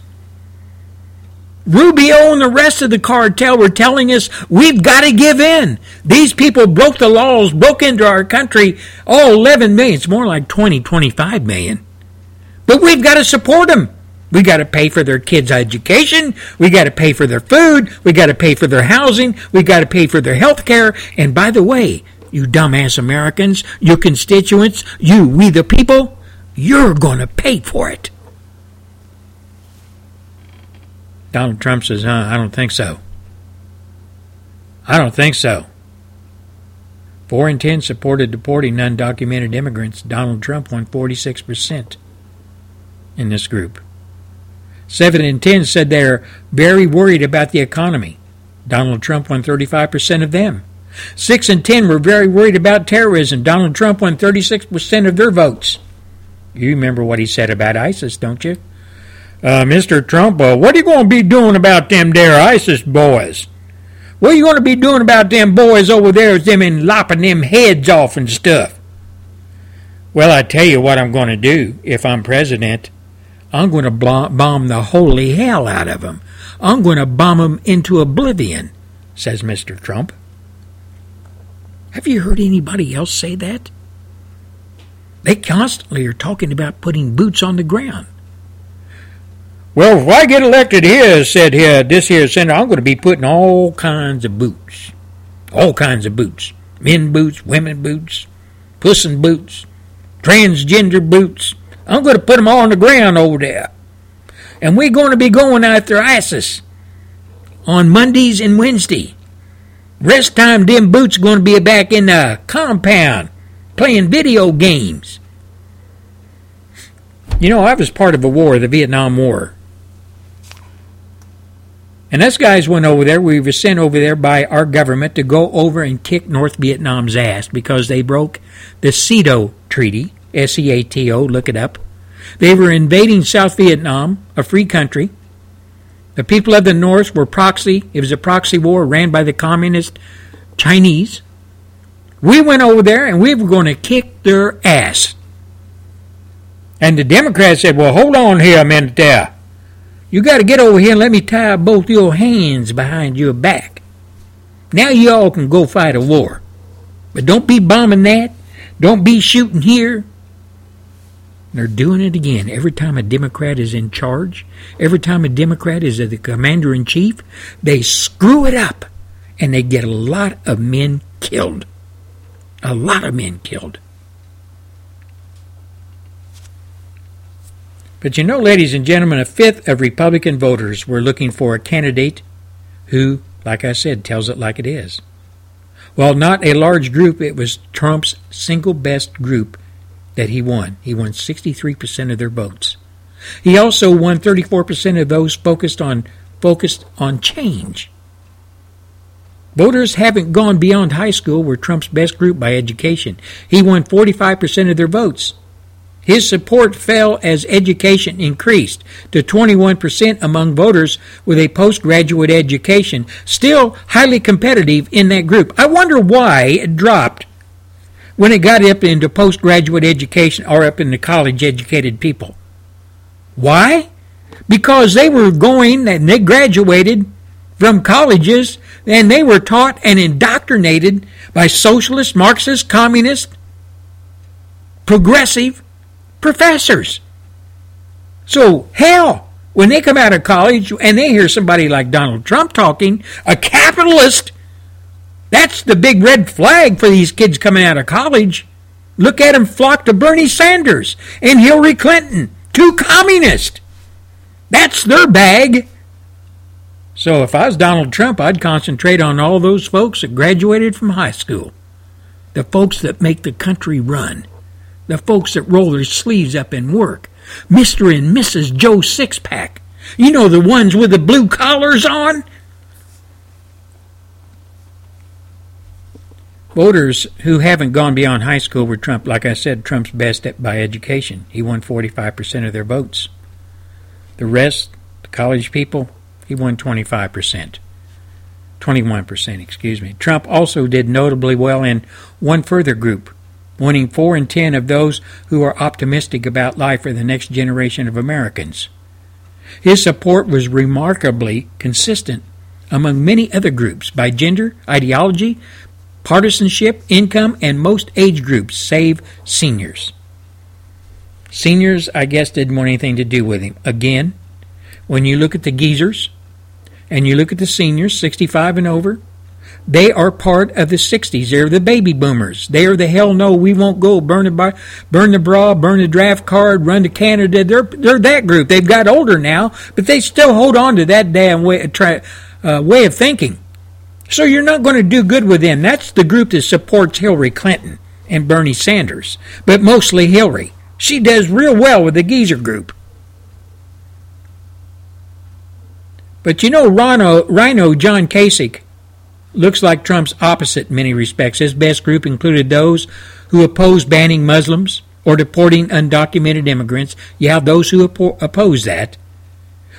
Speaker 3: Rubio and the rest of the cartel were telling us we've got to give in. These people broke the laws, broke into our country, all 11 million. It's more like 20, 25 million. But we've got to support them. We got to pay for their kids' education. We got to pay for their food. We got to pay for their housing. We got to pay for their health care. And by the way, you dumbass Americans, your constituents, you, we the people, you're going to pay for it. Donald Trump says, huh, I don't think so. I don't think so. Four in ten supported deporting undocumented immigrants. Donald Trump won 46% in this group. Seven in ten said they're very worried about the economy. Donald Trump won 35% of them. Six in ten were very worried about terrorism. Donald Trump won 36% of their votes. You remember what he said about ISIS, don't you? Uh, Mr. Trump, uh, what are you going to be doing about them there ISIS boys? What are you going to be doing about them boys over there, them and lopping them heads off and stuff? Well, I tell you what I'm going to do if I'm president. I'm going to bomb the holy hell out of them. I'm going to bomb them into oblivion, says Mr. Trump. Have you heard anybody else say that? They constantly are talking about putting boots on the ground. Well, if I get elected here, said here, this here senator, I'm going to be putting all kinds of boots. All kinds of boots. Men boots, women boots, puss in boots, transgender boots. I'm going to put them all on the ground over there. And we're going to be going after ISIS on Mondays and Wednesday. Rest time, them boots are going to be back in the compound playing video games. You know, I was part of a war, the Vietnam War. And us guys went over there. We were sent over there by our government to go over and kick North Vietnam's ass because they broke the SEATO Treaty. S E A T O, look it up. They were invading South Vietnam, a free country. The people of the North were proxy. It was a proxy war ran by the communist Chinese. We went over there and we were going to kick their ass. And the Democrats said, Well, hold on here a minute there. You got to get over here and let me tie both your hands behind your back. Now you all can go fight a war. But don't be bombing that. Don't be shooting here. They're doing it again. Every time a Democrat is in charge, every time a Democrat is the commander in chief, they screw it up and they get a lot of men killed. A lot of men killed. But you know, ladies and gentlemen, a fifth of Republican voters were looking for a candidate who, like I said, tells it like it is. While not a large group, it was Trump's single best group that he won. He won 63% of their votes. He also won 34% of those focused on focused on change. Voters haven't gone beyond high school were Trump's best group by education. He won 45% of their votes. His support fell as education increased to 21% among voters with a postgraduate education, still highly competitive in that group. I wonder why it dropped when it got up into postgraduate education or up into college educated people. Why? Because they were going and they graduated from colleges and they were taught and indoctrinated by socialist, Marxist, communist, progressive professors. So, hell, when they come out of college and they hear somebody like Donald Trump talking, a capitalist that's the big red flag for these kids coming out of college. Look at them flock to Bernie Sanders and Hillary Clinton, two communists. That's their bag. So if I was Donald Trump, I'd concentrate on all those folks that graduated from high school, the folks that make the country run, the folks that roll their sleeves up and work, Mr. and Mrs. Joe Sixpack. You know the ones with the blue collars on? Voters who haven't gone beyond high school were Trump. Like I said, Trump's best by education. He won 45% of their votes. The rest, the college people, he won 25%. 21%, excuse me. Trump also did notably well in one further group, winning 4 in 10 of those who are optimistic about life for the next generation of Americans. His support was remarkably consistent among many other groups by gender, ideology, partisanship, income, and most age groups, save seniors. Seniors, I guess, didn't want anything to do with him. Again, when you look at the geezers and you look at the seniors, 65 and over, they are part of the 60s. They're the baby boomers. They are the hell no, we won't go. Burn the, burn the bra, burn the draft card, run to Canada. They're, they're that group. They've got older now, but they still hold on to that damn way, try, uh, way of thinking. So you're not going to do good with them. That's the group that supports Hillary Clinton and Bernie Sanders, but mostly Hillary. She does real well with the geezer group. But you know, Rhino, Rhino John Kasich looks like Trump's opposite in many respects. His best group included those who oppose banning Muslims or deporting undocumented immigrants. Yeah, those who oppose that.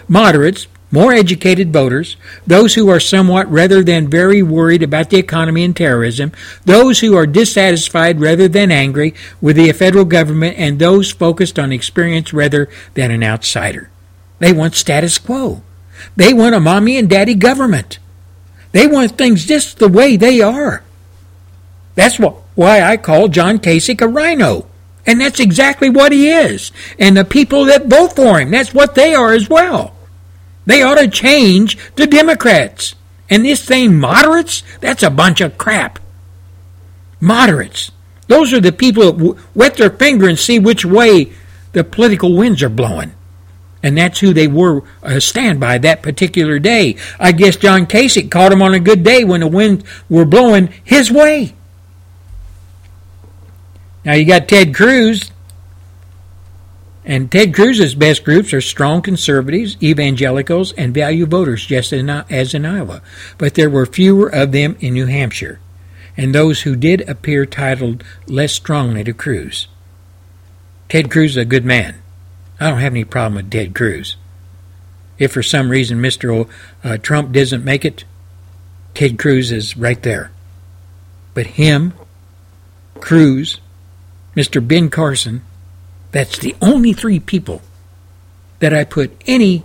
Speaker 3: Moderates, more educated voters, those who are somewhat rather than very worried about the economy and terrorism, those who are dissatisfied rather than angry with the federal government, and those focused on experience rather than an outsider. They want status quo. They want a mommy and daddy government. They want things just the way they are. That's what, why I call John Kasich a rhino. And that's exactly what he is. And the people that vote for him, that's what they are as well. They ought to change the Democrats. And this thing, moderates, that's a bunch of crap. Moderates. Those are the people that wet their finger and see which way the political winds are blowing. And that's who they were uh, stand by that particular day. I guess John Kasich caught him on a good day when the winds were blowing his way. Now you got Ted Cruz, and Ted Cruz's best groups are strong conservatives, evangelicals, and value voters, just as in Iowa. But there were fewer of them in New Hampshire, and those who did appear titled less strongly to Cruz. Ted Cruz is a good man. I don't have any problem with Ted Cruz. If for some reason Mr. Uh, Trump doesn't make it, Ted Cruz is right there. But him, Cruz, Mr. Ben Carson, that's the only three people that I put any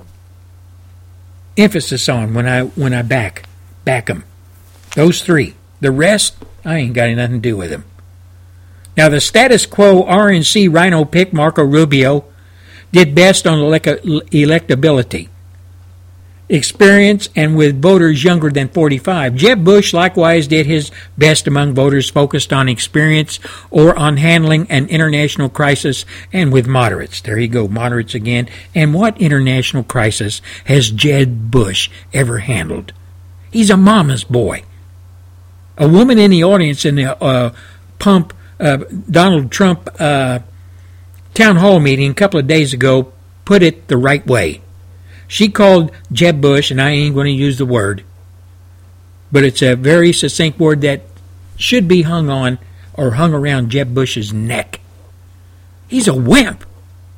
Speaker 3: emphasis on when I when I back back them. Those three. The rest, I ain't got nothing to do with them. Now the status quo RNC Rhino pick Marco Rubio did best on electability, experience, and with voters younger than 45. Jeb Bush likewise did his best among voters focused on experience or on handling an international crisis and with moderates. There you go, moderates again. And what international crisis has Jeb Bush ever handled? He's a mama's boy. A woman in the audience in the uh, pump uh, Donald Trump uh, town hall meeting a couple of days ago put it the right way. She called Jeb Bush, and I ain't going to use the word, but it's a very succinct word that should be hung on or hung around Jeb Bush's neck. He's a wimp.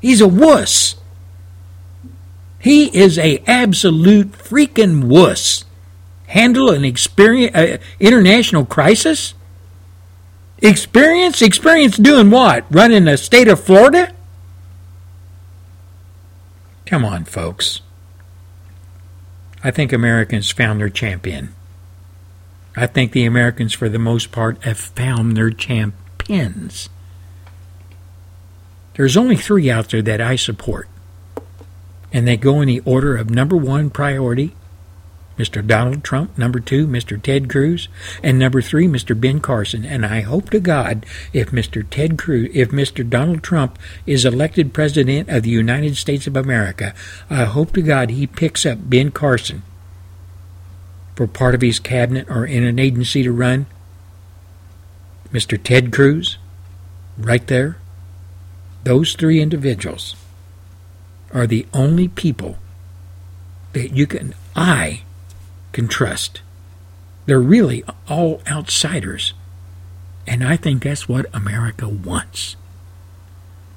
Speaker 3: He's a wuss. He is a absolute freaking wuss. Handle an experience, uh, international crisis? Experience? Experience doing what? Running the state of Florida? Come on, folks. I think Americans found their champion. I think the Americans, for the most part, have found their champions. There's only three out there that I support, and they go in the order of number one priority Mr. Donald Trump, number two, Mr. Ted Cruz, and number three, Mr. Ben Carson. And I hope to God, if Mr. Ted Cruz, if Mr. Donald Trump is elected President of the United States of America, I hope to God he picks up Ben Carson for part of his cabinet or in an agency to run. Mr. Ted Cruz, right there. Those three individuals are the only people that you can, I can trust. They're really all outsiders. And I think that's what America wants.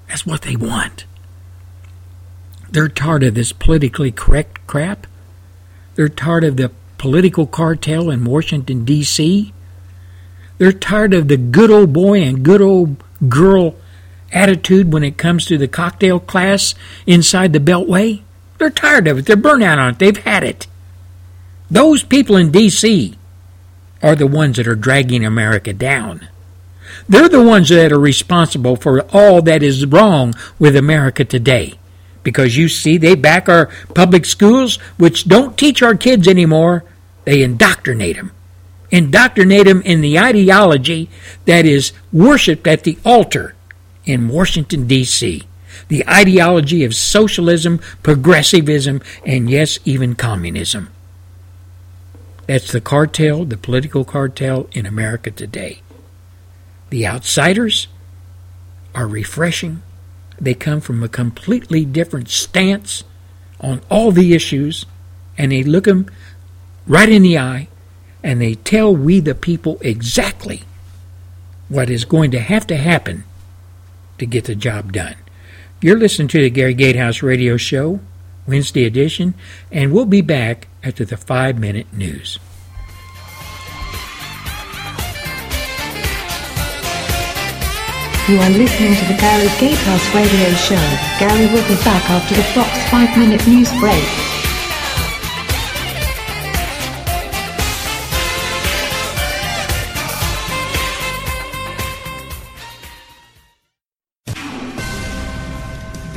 Speaker 3: That's what they want. They're tired of this politically correct crap. They're tired of the political cartel in Washington, D.C. They're tired of the good old boy and good old girl attitude when it comes to the cocktail class inside the Beltway. They're tired of it. They're burnt out on it. They've had it. Those people in D.C. are the ones that are dragging America down. They're the ones that are responsible for all that is wrong with America today. Because you see, they back our public schools, which don't teach our kids anymore, they indoctrinate them. Indoctrinate them in the ideology that is worshiped at the altar in Washington, D.C. The ideology of socialism, progressivism, and yes, even communism. That's the cartel, the political cartel in America today. The outsiders are refreshing. They come from a completely different stance on all the issues, and they look them right in the eye. and they tell we the people exactly what is going to have to happen to get the job done. You're listening to the Gary Gatehouse Radio Show, Wednesday edition, and we'll be back after the five minute news.
Speaker 9: You are listening to the Gary Gatehouse Radio Show. Gary will be back after the Fox 5 Minute News Break.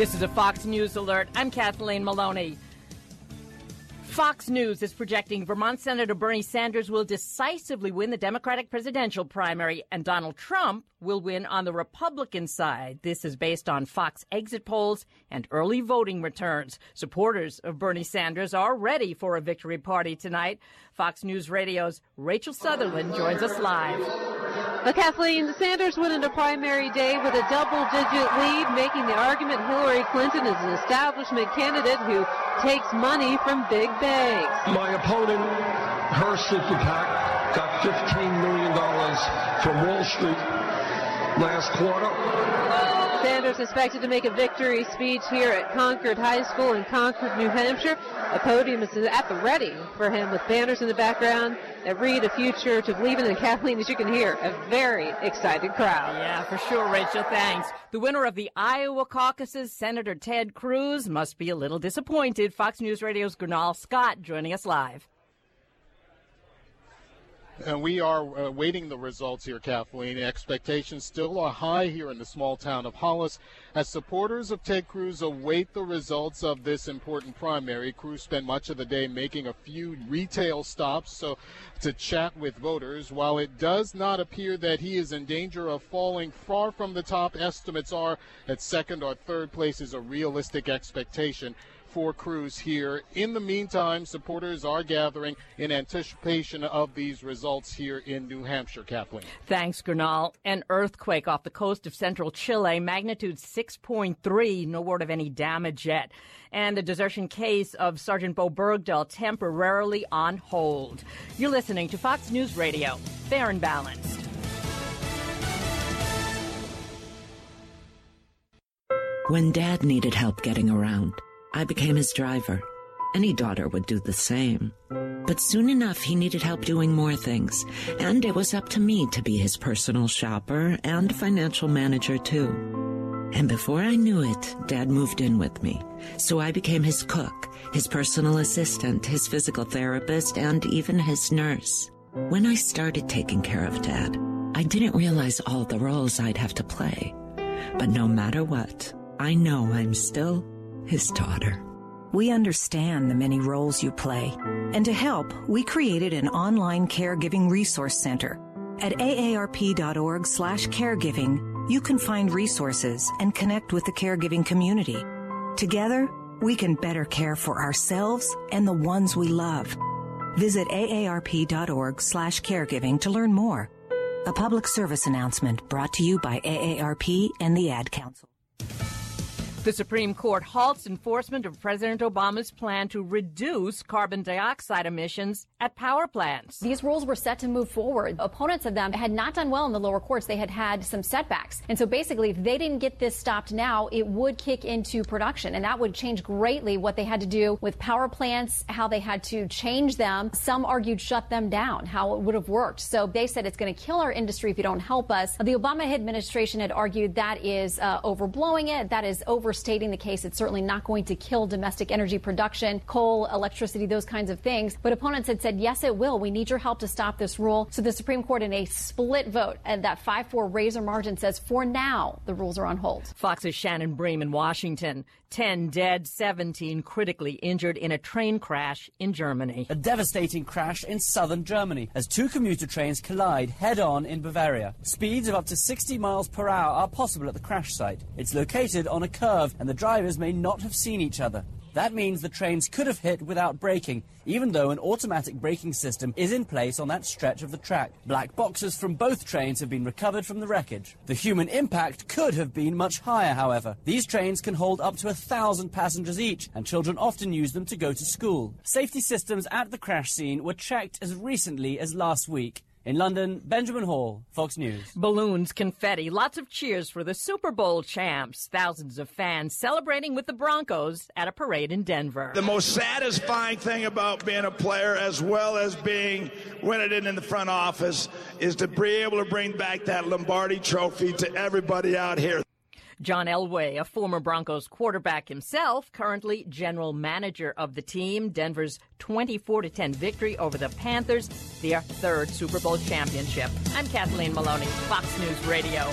Speaker 12: This is a Fox News alert. I'm Kathleen Maloney. Fox News is projecting Vermont Senator Bernie Sanders will decisively win the Democratic presidential primary and Donald Trump will win on the Republican side. This is based on Fox exit polls and early voting returns. Supporters of Bernie Sanders are ready for a victory party tonight. Fox News Radio's Rachel Sutherland joins us live.
Speaker 13: Well, Kathleen Sanders went into primary day with a double-digit lead, making the argument Hillary Clinton is an establishment candidate who takes money from big banks.
Speaker 14: My opponent, her super PAC, got $15 million from Wall Street last quarter.
Speaker 13: Sanders expected to make a victory speech here at Concord High School in Concord, New Hampshire. A podium is at the ready for him with banners in the background that read a future to believe in. And Kathleen, as you can hear, a very excited crowd.
Speaker 12: Yeah, for sure, Rachel. Thanks. The winner of the Iowa caucuses, Senator Ted Cruz, must be a little disappointed. Fox News Radio's Gernal Scott joining us live.
Speaker 15: And we are uh, awaiting the results here, Kathleen. Expectations still are high here in the small town of Hollis as supporters of Ted Cruz await the results of this important primary. Cruz spent much of the day making a few retail stops so to chat with voters. While it does not appear that he is in danger of falling far from the top, estimates are that second or third place is a realistic expectation for Cruz here. In the meantime, supporters are gathering in anticipation of these results here in New Hampshire, Kathleen.
Speaker 12: Thanks, Gernal. An earthquake off the coast of central Chile, magnitude 6.3, no word of any damage yet. And the desertion case of Sergeant Bo Bergdahl temporarily on hold. You're listening to Fox News Radio, fair and balanced.
Speaker 16: When Dad needed help getting around, I became his driver. Any daughter would do the same. But soon enough, he needed help doing more things, and it was up to me to be his personal shopper and financial manager, too. And before I knew it, Dad moved in with me. So I became his cook, his personal assistant, his physical therapist, and even his nurse. When I started taking care of Dad, I didn't realize all the roles I'd have to play. But no matter what, I know I'm still his daughter.
Speaker 17: We understand the many roles you play. And to help, we created an online caregiving resource center. At aarp.org slash caregiving, you can find resources and connect with the caregiving community. Together, we can better care for ourselves and the ones we love. Visit aarp.org slash caregiving to learn more. A public service announcement brought to you by AARP and the Ad Council.
Speaker 12: The Supreme Court halts enforcement of President Obama's plan to reduce carbon dioxide emissions at power plants.
Speaker 18: These rules were set to move forward. Opponents of them had not done well in the lower courts. They had had some setbacks. And so basically, if they didn't get this stopped now, it would kick into production. And that would change greatly what they had to do with power plants, how they had to change them. Some argued shut them down, how it would have worked. So they said it's going to kill our industry if you don't help us. The Obama administration had argued that is uh, overblowing it, that is over overstating the case. It's certainly not going to kill domestic energy production, coal, electricity, those kinds of things. But opponents had said, yes, it will. We need your help to stop this rule. So the Supreme Court, in a split vote, and that 5 4 razor margin says, for now, the rules are on hold.
Speaker 12: Fox's Shannon Bream in Washington. 10 dead, 17 critically injured in a train crash in Germany.
Speaker 19: A devastating crash in southern Germany as two commuter trains collide head on in Bavaria. Speeds of up to 60 miles per hour are possible at the crash site. It's located on a curve and the drivers may not have seen each other. That means the trains could have hit without braking, even though an automatic braking system is in place on that stretch of the track. Black boxes from both trains have been recovered from the wreckage. The human impact could have been much higher, however. These trains can hold up to a thousand passengers each, and children often use them to go to school. Safety systems at the crash scene were checked as recently as last week. In London, Benjamin Hall, Fox News.
Speaker 12: Balloons, confetti, lots of cheers for the Super Bowl champs. Thousands of fans celebrating with the Broncos at a parade in Denver.
Speaker 20: The most satisfying thing about being a player, as well as being winning it in the front office, is to be able to bring back that Lombardi trophy to everybody out here.
Speaker 12: John Elway, a former Broncos quarterback himself, currently general manager of the team. Denver's 24 10 victory over the Panthers, their third Super Bowl championship. I'm Kathleen Maloney, Fox News Radio.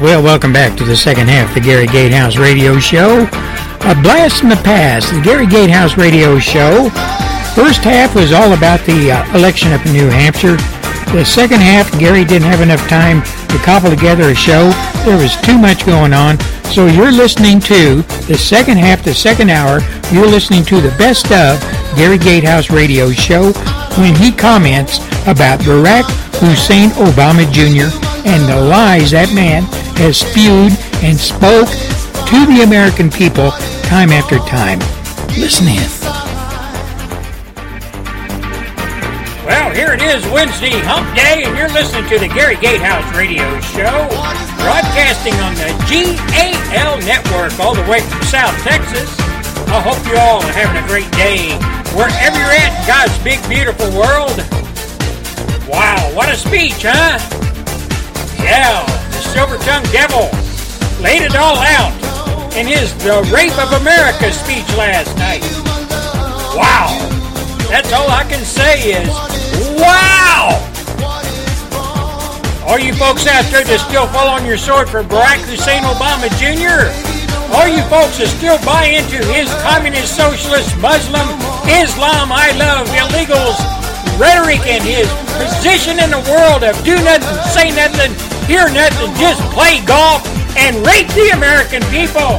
Speaker 3: Well, welcome back to the second half of the Gary Gatehouse Radio Show. A blast from the past, the Gary Gatehouse Radio Show. First half was all about the uh, election up in New Hampshire. The second half, Gary didn't have enough time to cobble together a show. There was too much going on. So you're listening to the second half, the second hour. You're listening to the best of Gary Gatehouse Radio Show when he comments about Barack Hussein Obama Jr. and the lies that man has spewed and spoke to the American people time after time. Listen in. Here it is, Wednesday Hump Day, and you're listening to the Gary Gatehouse Radio Show, broadcasting on the GAL network all the way from South Texas. I hope you all are having a great day wherever you're at in God's big, beautiful world. Wow, what a speech, huh? Yeah, the silver tongued devil laid it all out in his The Rape of America speech last night. Wow, that's all I can say is Wow! All you folks out there that still fall on your sword for Barack Hussein Obama Jr., all you folks that still buy into his communist, socialist, Muslim, Islam, I love illegals rhetoric and his position in the world of do nothing, say nothing, hear nothing, just play golf and rape the American people.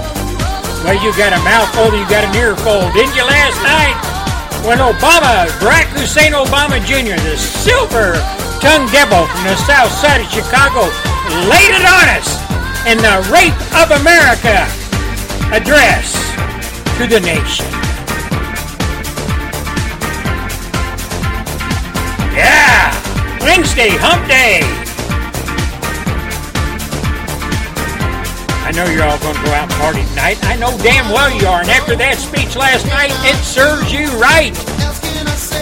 Speaker 3: Well, you got a mouthful, you got an earful, didn't you last night? When Obama, Barack Hussein Obama Jr., the silver tongued devil from the south side of Chicago, laid it on us in the Rape of America address to the nation. Yeah! Wednesday, hump day! I know you're all going to go out and party tonight. I know damn well you are. And after that speech last night, it serves you right.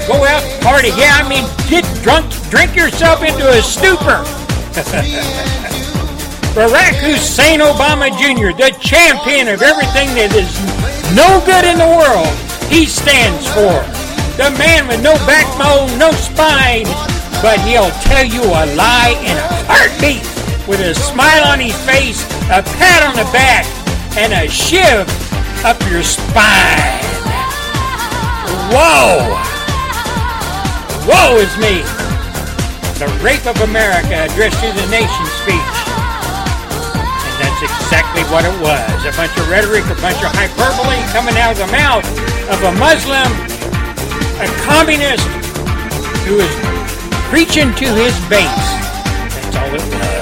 Speaker 3: Go out and party. Yeah, I mean, get drunk, drink yourself into a stupor. Barack Hussein Obama Jr., the champion of everything that is no good in the world, he stands for. The man with no backbone, no spine, but he'll tell you a lie in a heartbeat with a smile on his face, a pat on the back, and a shiv up your spine. Whoa! Woe is me! The Rape of America addressed to the nation speech. And that's exactly what it was. A bunch of rhetoric, a bunch of hyperbole coming out of the mouth of a Muslim, a communist who is preaching to his base. That's all it was.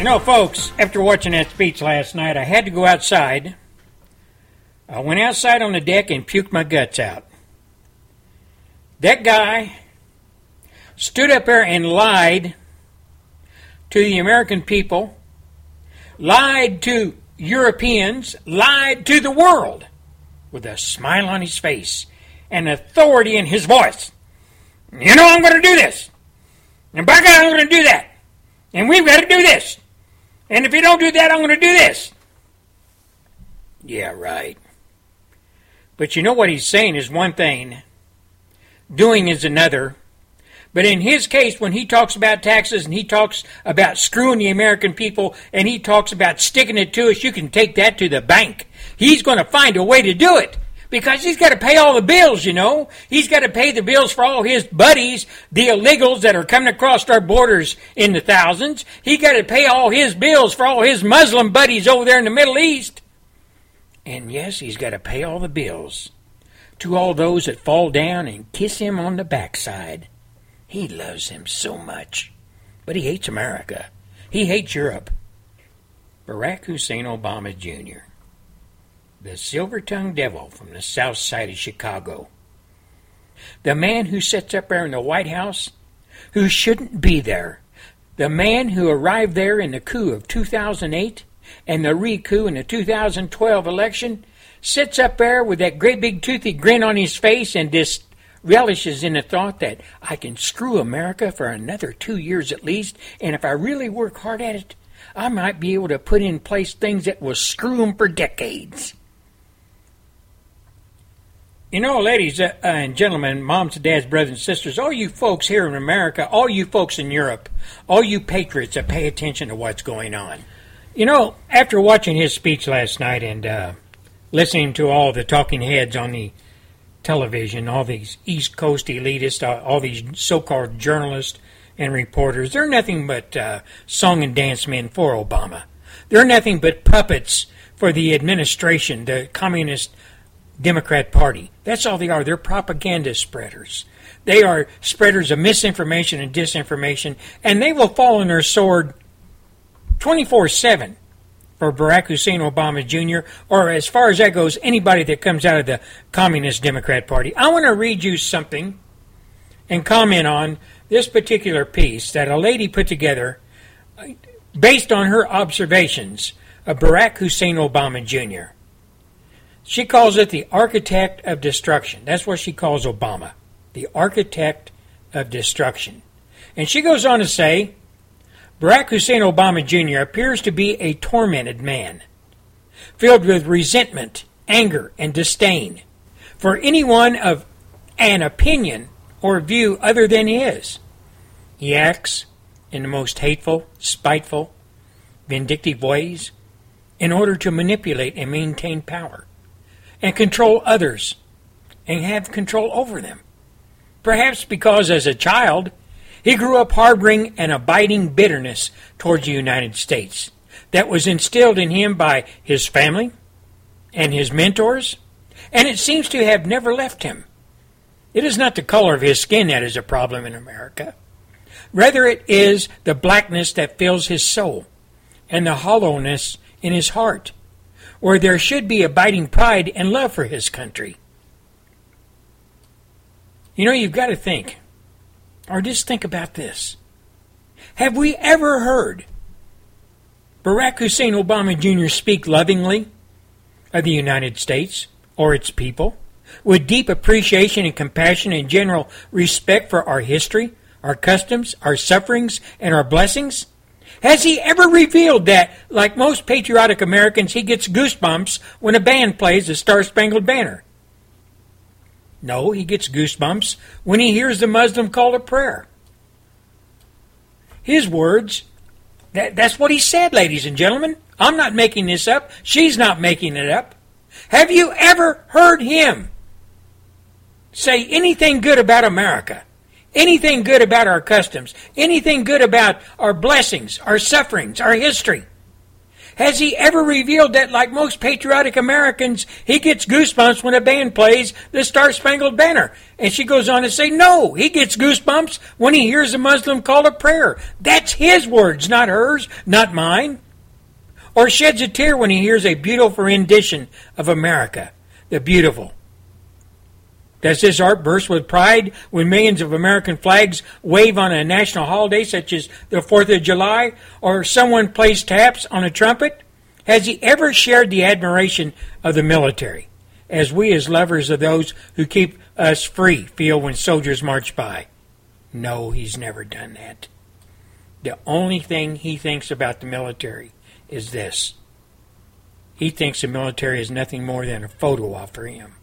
Speaker 3: You know, folks, after watching that speech last night, I had to go outside. I went outside on the deck and puked my guts out. That guy stood up there and lied to the American people, lied to Europeans, lied to the world with a smile on his face and authority in his voice. You know, I'm going to do this. And by God, I'm going to do that. And we've got to do this. And if you don't do that, I'm going to do this. Yeah, right. But you know what he's saying is one thing, doing is another. But in his case, when he talks about taxes and he talks about screwing the American people and he talks about sticking it to us, you can take that to the bank. He's going to find a way to do it. Because he's got to pay all the bills, you know. He's got to pay the bills for all his buddies, the illegals that are coming across our borders in the thousands. He got to pay all his bills for all his Muslim buddies over there in the Middle East. And yes, he's got to pay all the bills to all those that fall down and kiss him on the backside. He loves him so much. But he hates America. He hates Europe. Barack Hussein Obama Jr., the silver tongued devil from the south side of Chicago. The man who sits up there in the White House who shouldn't be there. The man who arrived there in the coup of 2008 and the re coup in the 2012 election sits up there with that great big toothy grin on his face and just relishes in the thought that I can screw America for another two years at least, and if I really work hard at it, I might be able to put in place things that will screw them for decades. You know, ladies uh, and gentlemen, moms and dads, brothers and sisters, all you folks here in America, all you folks in Europe, all you patriots that pay attention to what's going on. You know, after watching his speech last night and uh, listening to all the talking heads on the television, all these East Coast elitists, all these so called journalists and reporters, they're nothing but uh, song and dance men for Obama. They're nothing but puppets for the administration, the Communist Democrat Party. That's all they are. They're propaganda spreaders. They are spreaders of misinformation and disinformation, and they will fall on their sword 24 7 for Barack Hussein Obama Jr., or as far as that goes, anybody that comes out of the Communist Democrat Party. I want to read you something and comment on this particular piece that a lady put together uh, based on her observations of Barack Hussein Obama Jr. She calls it the architect of destruction. That's what she calls Obama, the architect of destruction. And she goes on to say Barack Hussein Obama Jr. appears to be a tormented man, filled with resentment, anger, and disdain for anyone of an opinion or view other than his. He acts in the most hateful, spiteful, vindictive ways in order to manipulate and maintain power and control others and have control over them. Perhaps because as a child he grew up harboring an abiding bitterness towards the United States that was instilled in him by his family and his mentors, and it seems to have never left him. It is not the color of his skin that is a problem in America. Rather, it is the blackness that fills his soul and the hollowness in his heart, where there should be abiding pride and love for his country. You know, you've got to think or just think about this. Have we ever heard Barack Hussein Obama Jr. speak lovingly of the United States or its people with deep appreciation and compassion and general respect for our history, our customs, our sufferings, and our blessings? Has he ever revealed that, like most patriotic Americans, he gets goosebumps when a band plays the Star Spangled Banner? No, he gets goosebumps when he hears the Muslim call to prayer. His words, that, that's what he said, ladies and gentlemen. I'm not making this up. She's not making it up. Have you ever heard him say anything good about America? Anything good about our customs? Anything good about our blessings, our sufferings, our history? Has he ever revealed that, like most patriotic Americans, he gets goosebumps when a band plays the Star Spangled Banner? And she goes on to say, no, he gets goosebumps when he hears a Muslim call a prayer. That's his words, not hers, not mine. Or sheds a tear when he hears a beautiful rendition of America, the beautiful. Does this art burst with pride when millions of American flags wave on a national holiday such as the 4th of July or someone plays taps on a trumpet? Has he ever shared the admiration of the military, as we as lovers of those who keep us free feel when soldiers march by? No, he's never done that. The only thing he thinks about the military is this. He thinks the military is nothing more than a photo op for him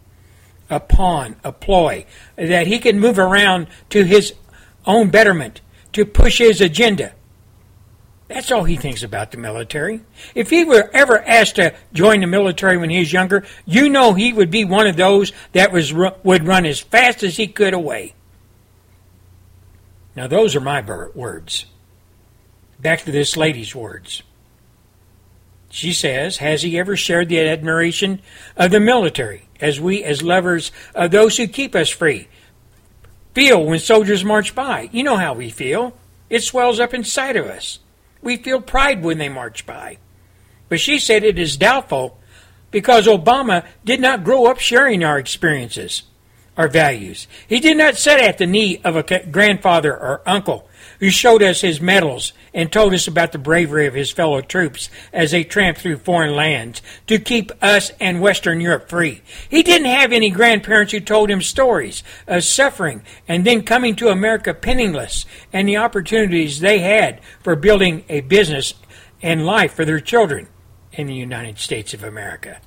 Speaker 3: a pawn, a ploy, that he can move around to his own betterment, to push his agenda. That's all he thinks about the military. If he were ever asked to join the military when he was younger, you know he would be one of those that was would run as fast as he could away. Now those are my words. Back to this lady's words. She says, Has he ever shared the admiration of the military, as we, as lovers of those who keep us free, feel when soldiers march by? You know how we feel. It swells up inside of us. We feel pride when they march by. But she said it is doubtful because Obama did not grow up sharing our experiences, our values. He did not sit at the knee of a grandfather or uncle who showed us his medals and told us about the bravery of his fellow troops as they tramped through foreign lands to keep us and Western Europe free. He didn't have any grandparents who told him stories of suffering and then coming to America penniless and the opportunities they had for building a business and life for their children in the United States of America.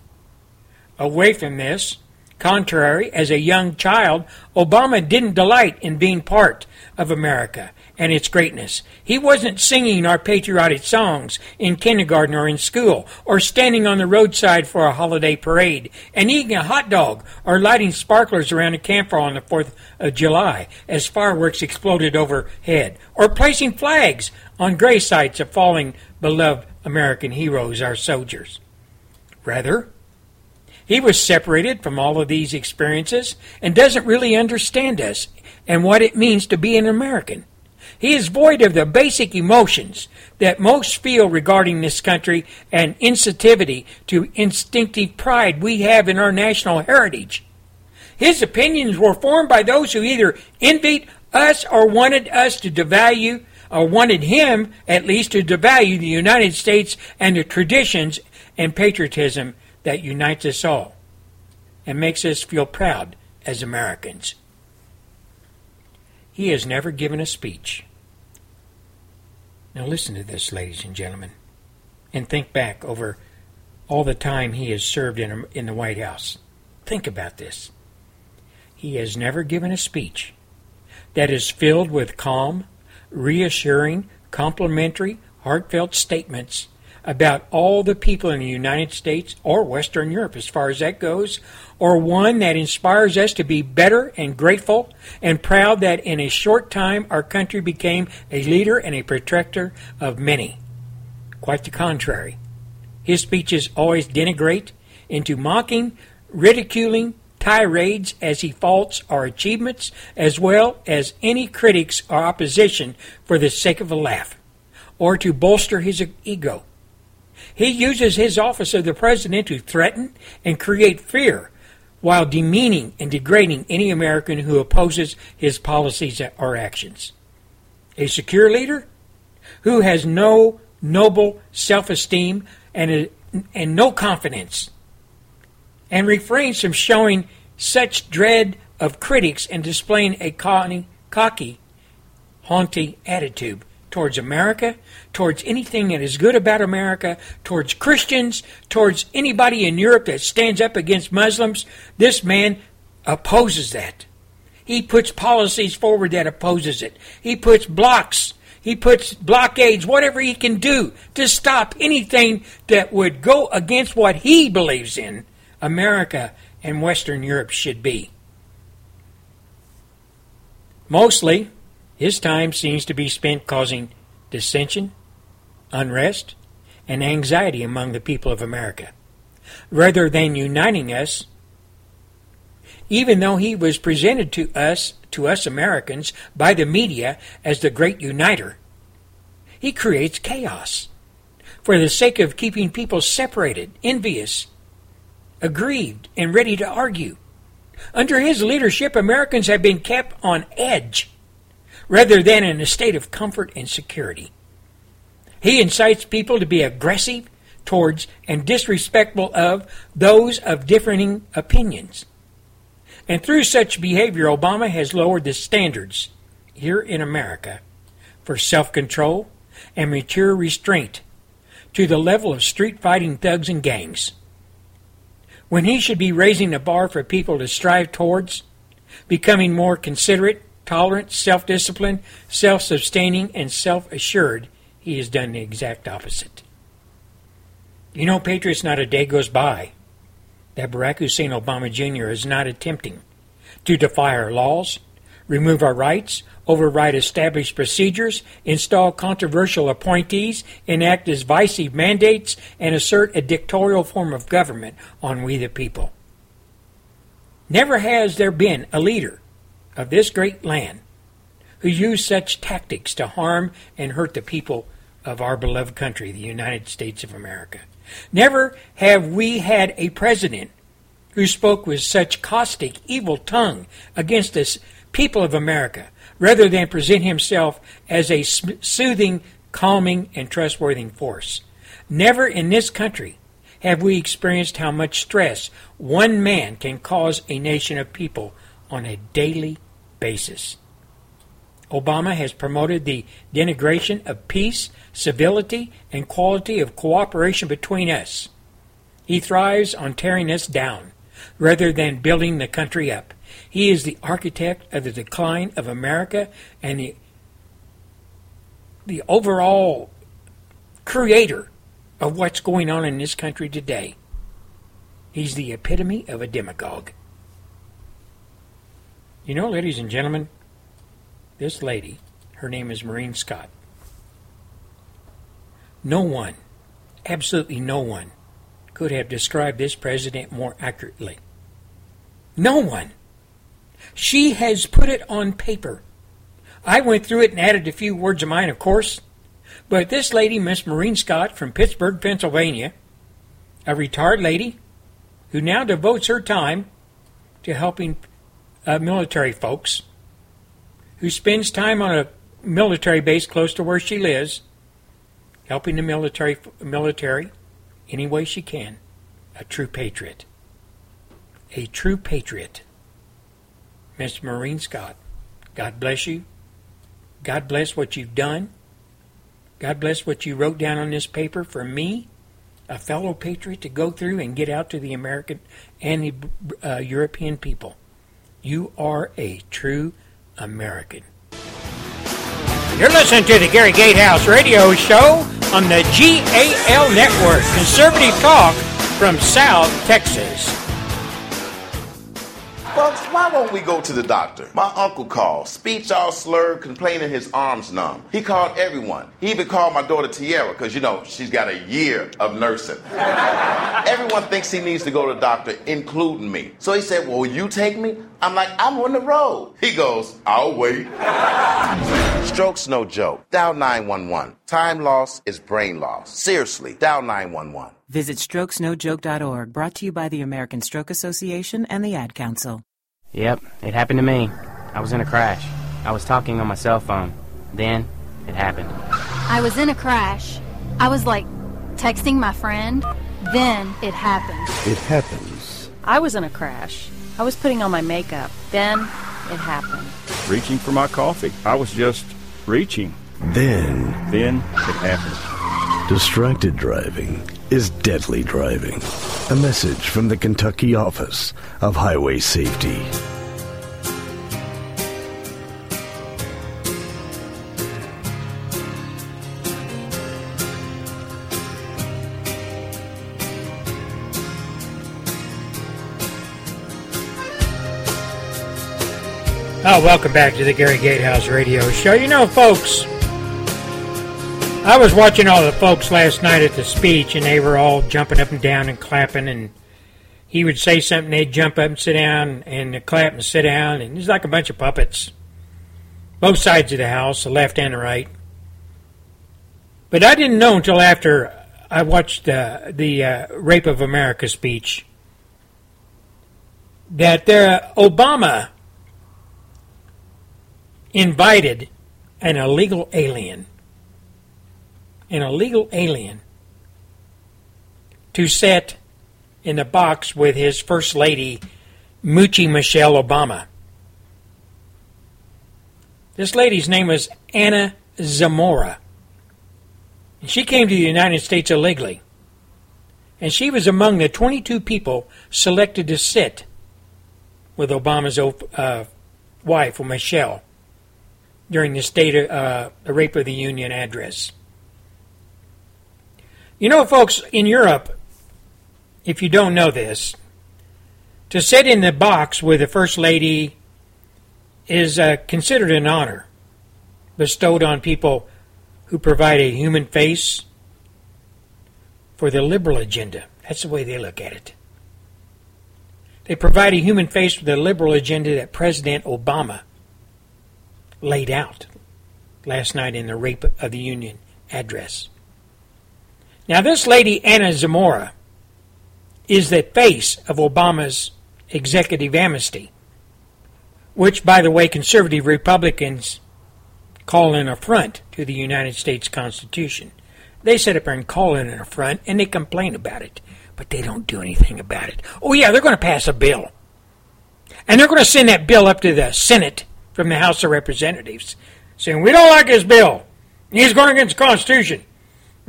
Speaker 3: Away from this, contrary, as a young child, Obama didn't delight in being part of America and its greatness. He wasn't singing our patriotic songs in kindergarten or in school, or standing on the roadside for a holiday parade and eating a hot dog or lighting sparklers around a campfire on the 4th of July as fireworks exploded overhead, or placing flags on gray sites of falling beloved American heroes, our soldiers. Rather, he was separated from all of these experiences and doesn't really understand us and what it means to be an American. He is void of the basic emotions that most feel regarding this country and insensitivity to instinctive pride we have in our national heritage. His opinions were formed by those who either envied us or wanted us to devalue, or wanted him, at least, to devalue the United States and the traditions and patriotism that unites us all and makes us feel proud as Americans. He has never given a speech now listen to this, ladies and gentlemen, and think back over all the time he has served in, in the White House. Think about this. He has never given a speech that is filled with calm, reassuring, complimentary, heartfelt statements about all the people in the United States or Western Europe, as far as that goes, or one that inspires us to be better and grateful and proud that in a short time our country became a leader and a protector of many. Quite the contrary. His speeches always denigrate into mocking, ridiculing, tirades as he faults our achievements as well as any critics or opposition for the sake of a laugh or to bolster his ego. He uses his office of the president to threaten and create fear while demeaning and degrading any American who opposes his policies or actions. A secure leader who has no noble self esteem and, and no confidence, and refrains from showing such dread of critics and displaying a cocky, haughty attitude towards America, towards anything that is good about America, towards Christians, towards anybody in Europe that stands up against Muslims. This man opposes that. He puts policies forward that opposes it. He puts blocks, he puts blockades, whatever he can do to stop anything that would go against what he believes in America and Western Europe should be. Mostly, his time seems to be spent causing dissension, unrest, and anxiety among the people of America, rather than uniting us. Even though he was presented to us, to us Americans, by the media as the great uniter, he creates chaos for the sake of keeping people separated, envious, aggrieved, and ready to argue. Under his leadership, Americans have been kept on edge rather than in a state of comfort and security. He incites people to be aggressive towards and disrespectful of those of differing opinions. And through such behavior, Obama has lowered the standards here in America for self control and mature restraint to the level of street fighting thugs and gangs. When he should be raising the bar for people to strive towards becoming more considerate tolerant, self disciplined, self sustaining, and self assured he has done the exact opposite. You know, Patriots, not a day goes by that Barack Hussein Obama Jr. is not attempting to defy our laws, remove our rights, override established procedures, install controversial appointees, enact divisive mandates, and assert a dictatorial form of government on we the people. Never has there been a leader of this great land who used such tactics to harm and hurt the people of our beloved country, the United States of America. Never have we had a president who spoke with such caustic, evil tongue against us people of America, rather than present himself as a soothing, calming, and trustworthy force. Never in this country have we experienced how much stress one man can cause a nation of people on a daily basis. Obama has promoted the denigration of peace, civility, and quality of cooperation between us. He thrives on tearing us down rather than building the country up. He is the architect of the decline of America and the the overall creator of what's going on in this country today. He's the epitome of a demagogue. You know, ladies and gentlemen, this lady, her name is Maureen Scott. No one, absolutely no one, could have described this president more accurately. No one. She has put it on paper. I went through it and added a few words of mine, of course. But this lady, Miss Maureen Scott from Pittsburgh, Pennsylvania, a retired lady who now devotes her time to helping uh, military folks, who spends time on a military base close to where she lives, helping the military military any way she can. A true patriot. A true patriot. Miss Maureen Scott, God bless you. God bless what you've done. God bless what you wrote down on this paper for me, a fellow patriot, to go through and get out to the American and the uh, European people. You are a true American. You're listening to the Gary Gatehouse Radio Show on the GAL Network, conservative talk from South Texas.
Speaker 21: Folks, why won't we go to the doctor? My uncle called, speech all slurred, complaining his arms numb. He called everyone. He even called my daughter Tiara, because, you know, she's got a year of nursing. everyone thinks he needs to go to the doctor, including me. So he said, Well, will you take me? I'm like, I'm on the road. He goes, I'll wait. Stroke's no joke. Dial 911. Time loss is brain loss. Seriously, dial 911.
Speaker 22: Visit strokesnojoke.org, brought to you by the American Stroke Association and the Ad Council.
Speaker 23: Yep, it happened to me. I was in a crash. I was talking on my cell phone. Then, it happened.
Speaker 24: I was in a crash. I was like texting my friend. Then it happened.
Speaker 25: It happens.
Speaker 26: I was in a crash. I was putting on my makeup. Then it happened.
Speaker 27: Reaching for my coffee. I was just reaching.
Speaker 25: Then.
Speaker 27: Then it happened.
Speaker 25: Distracted driving is deadly driving. A message from the Kentucky Office of Highway Safety.
Speaker 3: Oh, welcome back to the Gary Gatehouse Radio Show. You know, folks, I was watching all the folks last night at the speech, and they were all jumping up and down and clapping. And he would say something, they'd jump up and sit down, and clap and sit down, and it's like a bunch of puppets. Both sides of the house, the left and the right. But I didn't know until after I watched uh, the uh, Rape of America speech that there, Obama invited an illegal alien an illegal alien to sit in the box with his First Lady, Moochie Michelle Obama. This lady's name was Anna Zamora. She came to the United States illegally. And she was among the 22 people selected to sit with Obama's uh, wife, Michelle, during the State of, uh, the Rape of the Union address. You know, folks, in Europe, if you don't know this, to sit in the box with the First Lady is uh, considered an honor bestowed on people who provide a human face for the liberal agenda. That's the way they look at it. They provide a human face for the liberal agenda that President Obama laid out last night in the Rape of the Union address. Now, this lady, Anna Zamora, is the face of Obama's executive amnesty, which, by the way, conservative Republicans call an affront to the United States Constitution. They sit up there and call it an affront, and they complain about it, but they don't do anything about it. Oh, yeah, they're going to pass a bill. And they're going to send that bill up to the Senate from the House of Representatives, saying, We don't like this bill. He's going against the Constitution.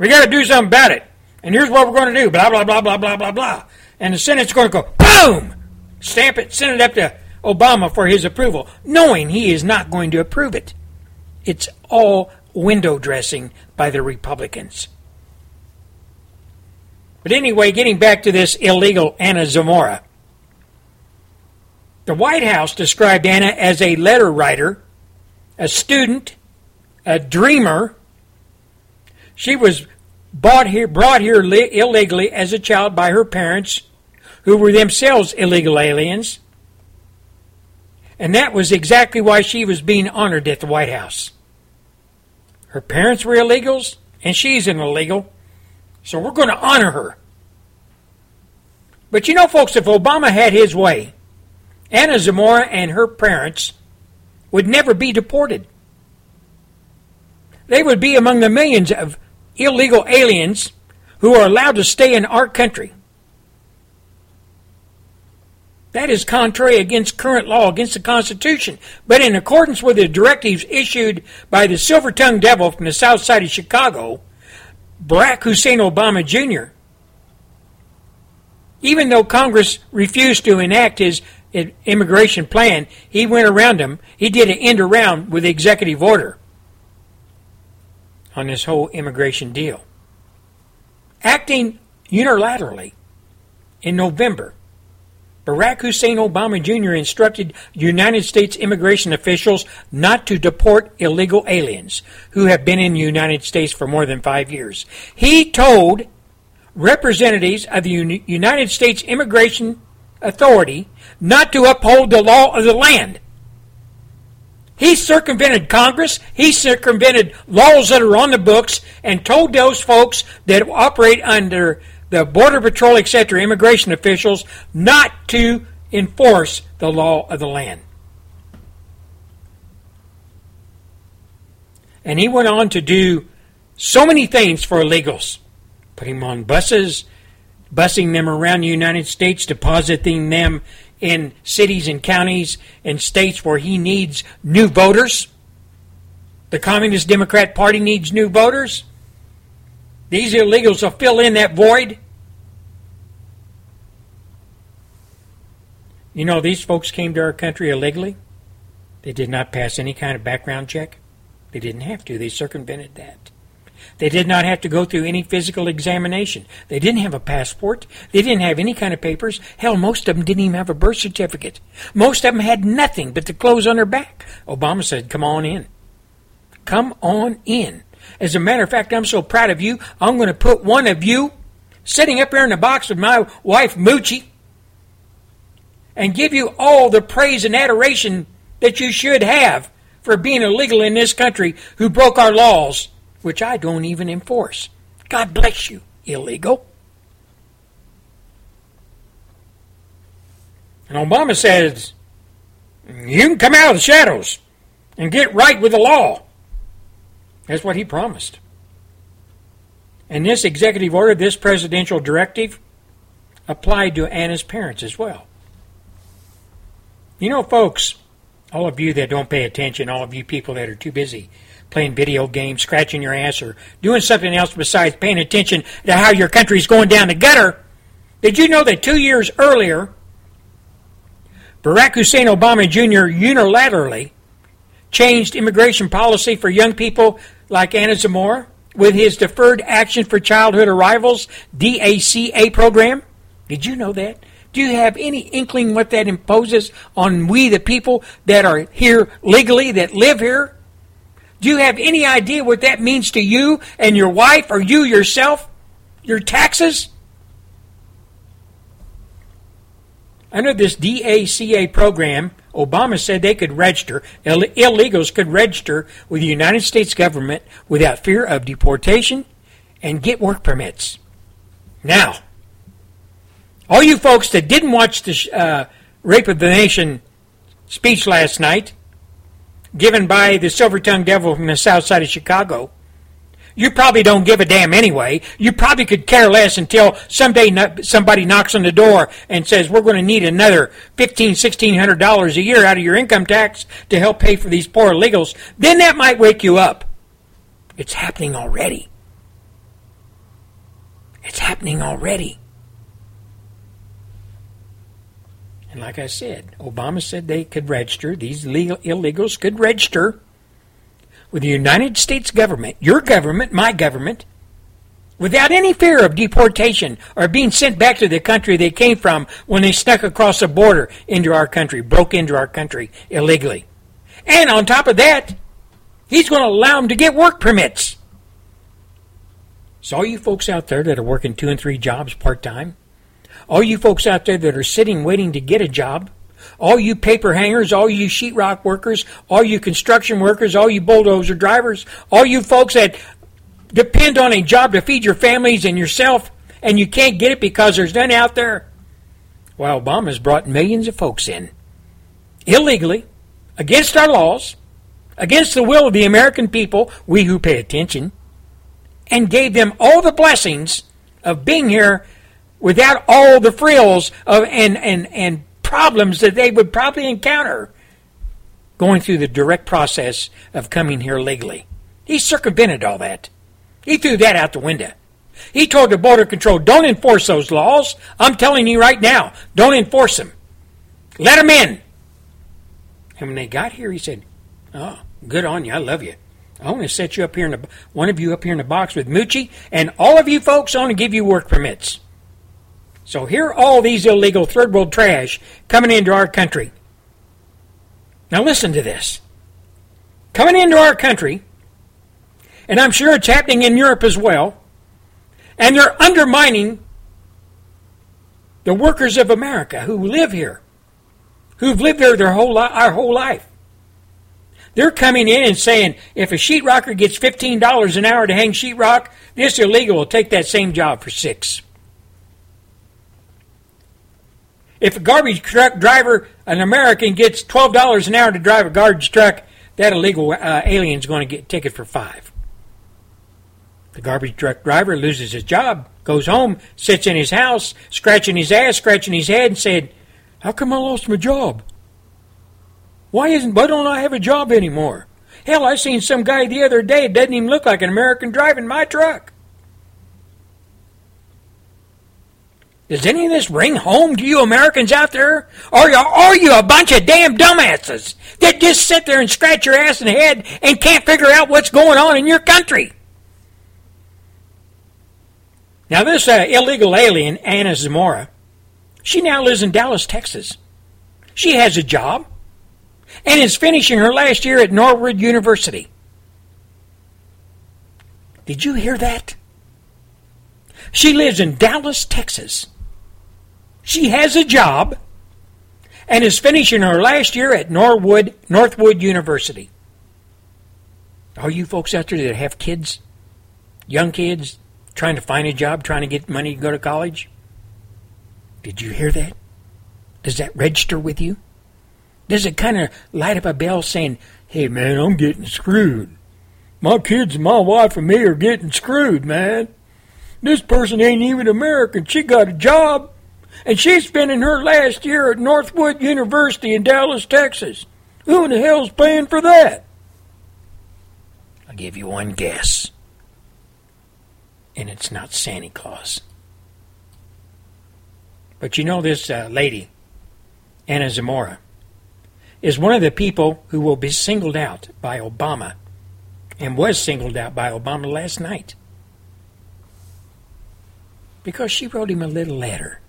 Speaker 3: We got to do something about it. And here's what we're going to do blah, blah, blah, blah, blah, blah, blah. And the Senate's going to go, boom! Stamp it, send it up to Obama for his approval, knowing he is not going to approve it. It's all window dressing by the Republicans. But anyway, getting back to this illegal Anna Zamora. The White House described Anna as a letter writer, a student, a dreamer. She was bought here, brought here illegally as a child by her parents, who were themselves illegal aliens. And that was exactly why she was being honored at the White House. Her parents were illegals, and she's an illegal. So we're going to honor her. But you know, folks, if Obama had his way, Anna Zamora and her parents would never be deported. They would be among the millions of illegal aliens who are allowed to stay in our country. That is contrary against current law, against the Constitution. But in accordance with the directives issued by the silver tongued devil from the south side of Chicago, Barack Hussein Obama Jr., even though Congress refused to enact his immigration plan, he went around them. He did an end around with the executive order on this whole immigration deal. Acting unilaterally in November, Barack Hussein Obama Jr. instructed United States immigration officials not to deport illegal aliens who have been in the United States for more than five years. He told representatives of the United States Immigration Authority not to uphold the law of the land. He circumvented Congress, he circumvented laws that are on the books, and told those folks that operate under the Border Patrol, etc., immigration officials not to enforce the law of the land. And he went on to do so many things for illegals putting them on buses, busing them around the United States, depositing them in cities and counties and states where he needs new voters. The Communist Democrat Party needs new voters. These illegals will fill in that void. You know, these folks came to our country illegally. They did not pass any kind of background check. They didn't have to. They circumvented that. They did not have to go through any physical examination. They didn't have a passport. They didn't have any kind of papers. Hell, most of them didn't even have a birth certificate. Most of them had nothing but the clothes on their back. Obama said, Come on in. Come on in. As a matter of fact, I'm so proud of you, I'm going to put one of you sitting up here in the box with my wife, Moochie, and give you all the praise and adoration that you should have for being illegal in this country who broke our laws, which I don't even enforce. God bless you, illegal. And Obama says, you can come out of the shadows and get right with the law. That's what he promised. And this executive order, this presidential directive, applied to Anna's parents as well. You know, folks, all of you that don't pay attention, all of you people that are too busy playing video games, scratching your ass, or doing something else besides paying attention to how your country is going down the gutter, did you know that two years earlier, Barack Hussein Obama Jr. unilaterally changed immigration policy for young people like Anna Zamora, with his Deferred Action for Childhood Arrivals DACA program? Did you know that? Do you have any inkling what that imposes on we, the people that are here legally, that live here? Do you have any idea what that means to you and your wife or you yourself? Your taxes? Under this DACA program, Obama said they could register, Ill- illegals could register with the United States government without fear of deportation and get work permits. Now, all you folks that didn't watch the uh, Rape of the Nation speech last night, given by the silver tongued devil from the south side of Chicago, you probably don't give a damn anyway. You probably could care less until someday somebody knocks on the door and says, "We're going to need another fifteen, sixteen hundred dollars a year out of your income tax to help pay for these poor illegals." Then that might wake you up. It's happening already. It's happening already. And like I said, Obama said they could register. These legal illegals could register with the United States government, your government, my government, without any fear of deportation or being sent back to the country they came from when they snuck across the border into our country, broke into our country illegally. And on top of that, he's going to allow them to get work permits. So, all you folks out there that are working two and three jobs part time, all you folks out there that are sitting waiting to get a job, all you paper hangers, all you sheetrock workers, all you construction workers, all you bulldozer drivers, all you folks that depend on a job to feed your families and yourself, and you can't get it because there's none out there. Well, Obama's brought millions of folks in illegally, against our laws, against the will of the American people, we who pay attention, and gave them all the blessings of being here without all the frills of and and and problems that they would probably encounter going through the direct process of coming here legally. He circumvented all that. He threw that out the window. He told the Border Control, don't enforce those laws. I'm telling you right now, don't enforce them. Let them in. And when they got here, he said, oh, good on you. I love you. I want to set you up here in the, one of you up here in the box with Moochie, and all of you folks, I want to give you work permits. So here are all these illegal third world trash coming into our country. Now listen to this. Coming into our country, and I'm sure it's happening in Europe as well, and they're undermining the workers of America who live here, who've lived here their whole li- our whole life. They're coming in and saying if a sheetrocker gets fifteen dollars an hour to hang sheetrock, this illegal will take that same job for six. If a garbage truck driver, an American, gets twelve dollars an hour to drive a garbage truck, that illegal uh, alien's going to get a ticket for five. The garbage truck driver loses his job, goes home, sits in his house, scratching his ass, scratching his head, and said, "How come I lost my job? Why isn't? Why don't I have a job anymore? Hell, I seen some guy the other day. Doesn't even look like an American driving my truck." Does any of this ring home to you Americans out there? Or are you a bunch of damn dumbasses that just sit there and scratch your ass in the head and can't figure out what's going on in your country? Now, this uh, illegal alien, Anna Zamora, she now lives in Dallas, Texas. She has a job and is finishing her last year at Norwood University. Did you hear that? She lives in Dallas, Texas. She has a job and is finishing her last year at Norwood, Northwood University. All you folks out there that have kids, young kids, trying to find a job, trying to get money to go to college, did you hear that? Does that register with you? Does it kind of light up a bell saying, hey man, I'm getting screwed? My kids and my wife and me are getting screwed, man. This person ain't even American. She got a job. And she's spending her last year at Northwood University in Dallas, Texas. Who in the hell's paying for that? I'll give you one guess. And it's not Santa Claus. But you know this uh, lady, Anna Zamora, is one of the people who will be singled out by Obama and was singled out by Obama last night because she wrote him a little letter,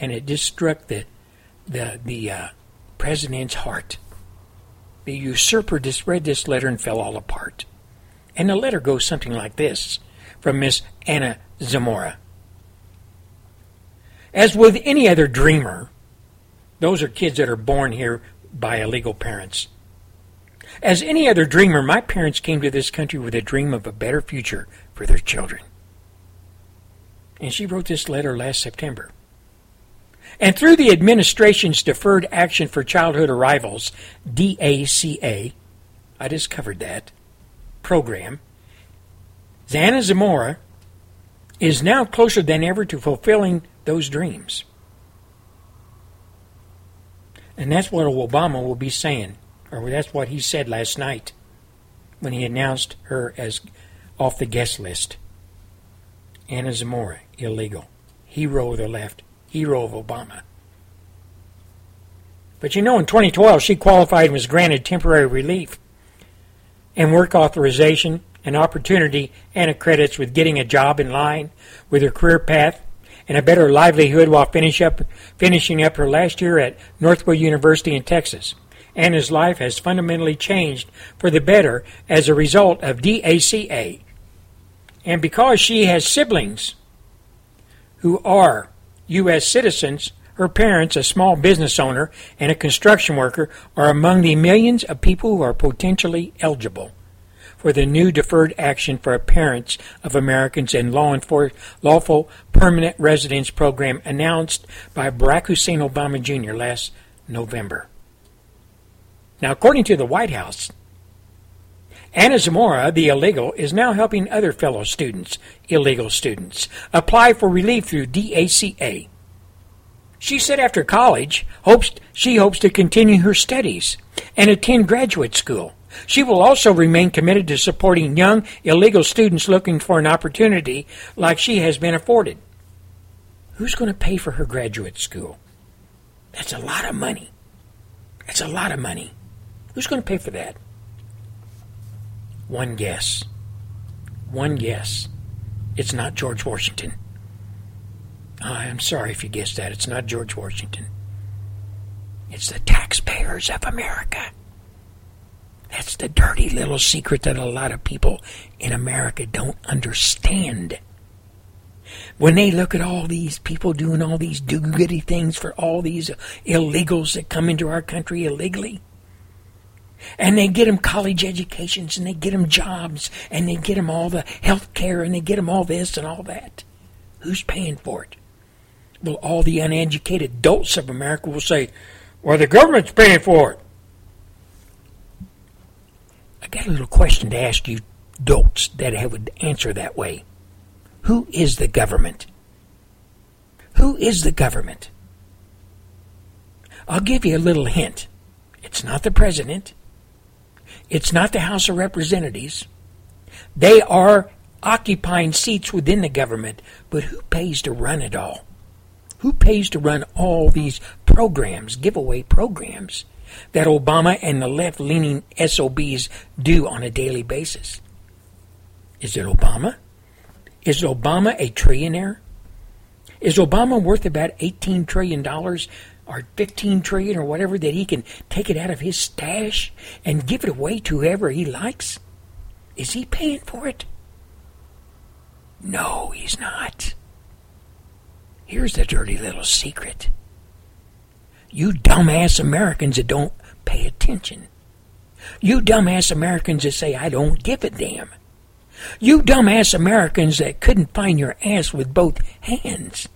Speaker 3: and it just struck the the the uh, president's heart. The usurper just read this letter and fell all apart. And the letter goes something like this from Miss Anna Zamora. As with any other dreamer, those are kids that are born here by illegal parents. As any other dreamer, my parents came to this country with a dream of a better future for their children. And she wrote this letter last September. And through the administration's Deferred Action for Childhood Arrivals, DACA, I discovered that program, Xana Zamora is now closer than ever to fulfilling those dreams. And that's what Obama will be saying, or that's what he said last night when he announced her as off the guest list. Anna Zamora, illegal. Hero of the left hero of Obama. But you know, in 2012, she qualified and was granted temporary relief and work authorization, and opportunity, and credits with getting a job in line with her career path and a better livelihood while finish up, finishing up her last year at Northwood University in Texas. Anna's life has fundamentally changed for the better as a result of DACA. And because she has siblings who are U.S. citizens, her parents, a small business owner, and a construction worker, are among the millions of people who are potentially eligible for the new Deferred Action for Parents of Americans in Law Lawful Permanent Residence program announced by Barack Hussein Obama Jr. last November. Now, according to the White House, Anna Zamora, the illegal, is now helping other fellow students, illegal students, apply for relief through DACA. She said after college, hopes she hopes to continue her studies and attend graduate school. She will also remain committed to supporting young illegal students looking for an opportunity like she has been afforded. Who's going to pay for her graduate school? That's a lot of money. That's a lot of money. Who's going to pay for that? One guess. One guess. It's not George Washington. I'm sorry if you guessed that. It's not George Washington. It's the taxpayers of America. That's the dirty little secret that a lot of people in America don't understand. When they look at all these people doing all these do goody things for all these illegals that come into our country illegally, and they get them college educations and they get them jobs and they get them all the health care and they get them all this and all that. Who's paying for it? Well, all the uneducated adults of America will say, well, the government's paying for it. I got a little question to ask you adults that would answer that way. Who is the government? Who is the government? I'll give you a little hint. It's not the president. It's not the House of Representatives. They are occupying seats within the government, but who pays to run it all? Who pays to run all these programs, giveaway programs, that Obama and the left leaning SOBs do on a daily basis? Is it Obama? Is Obama a trillionaire? Is Obama worth about $18 trillion or 15 trillion or whatever that he can take it out of his stash and give it away to whoever he likes? Is he paying for it? No, he's not. Here's the dirty little secret. You dumbass Americans that don't pay attention. You dumbass Americans that say, I don't give a damn. You dumbass Americans that couldn't find your ass with both hands.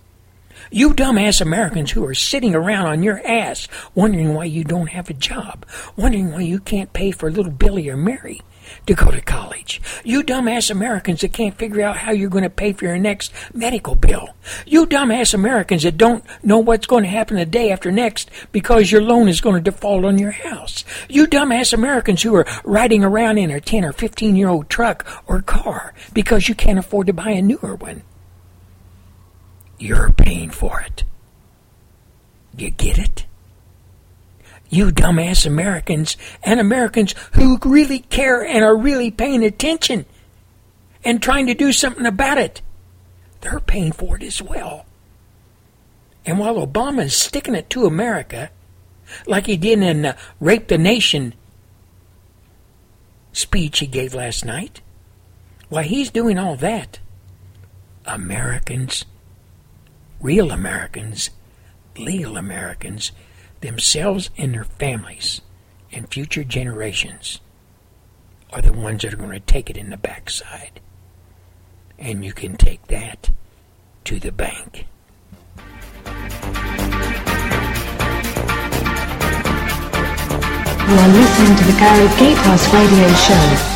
Speaker 3: You dumbass Americans who are sitting around on your ass wondering why you don't have a job, wondering why you can't pay for little Billy or Mary to go to college. You dumbass Americans that can't figure out how you're going to pay for your next medical bill. You dumbass Americans that don't know what's going to happen the day after next because your loan is going to default on your house. You dumbass Americans who are riding around in a 10 or 15 year old truck or car because you can't afford to buy a newer one. You're paying for it. You get it? You dumbass Americans and Americans who really care and are really paying attention and trying to do something about it. They're paying for it as well. And while Obama is sticking it to America, like he did in the Rape the Nation speech he gave last night, while he's doing all that, Americans, real Americans, legal Americans, themselves and their families and future generations are the ones that are going to take it in the backside. And you can take that to the bank.
Speaker 9: You are listening to the Gary Gatehouse Radio Show.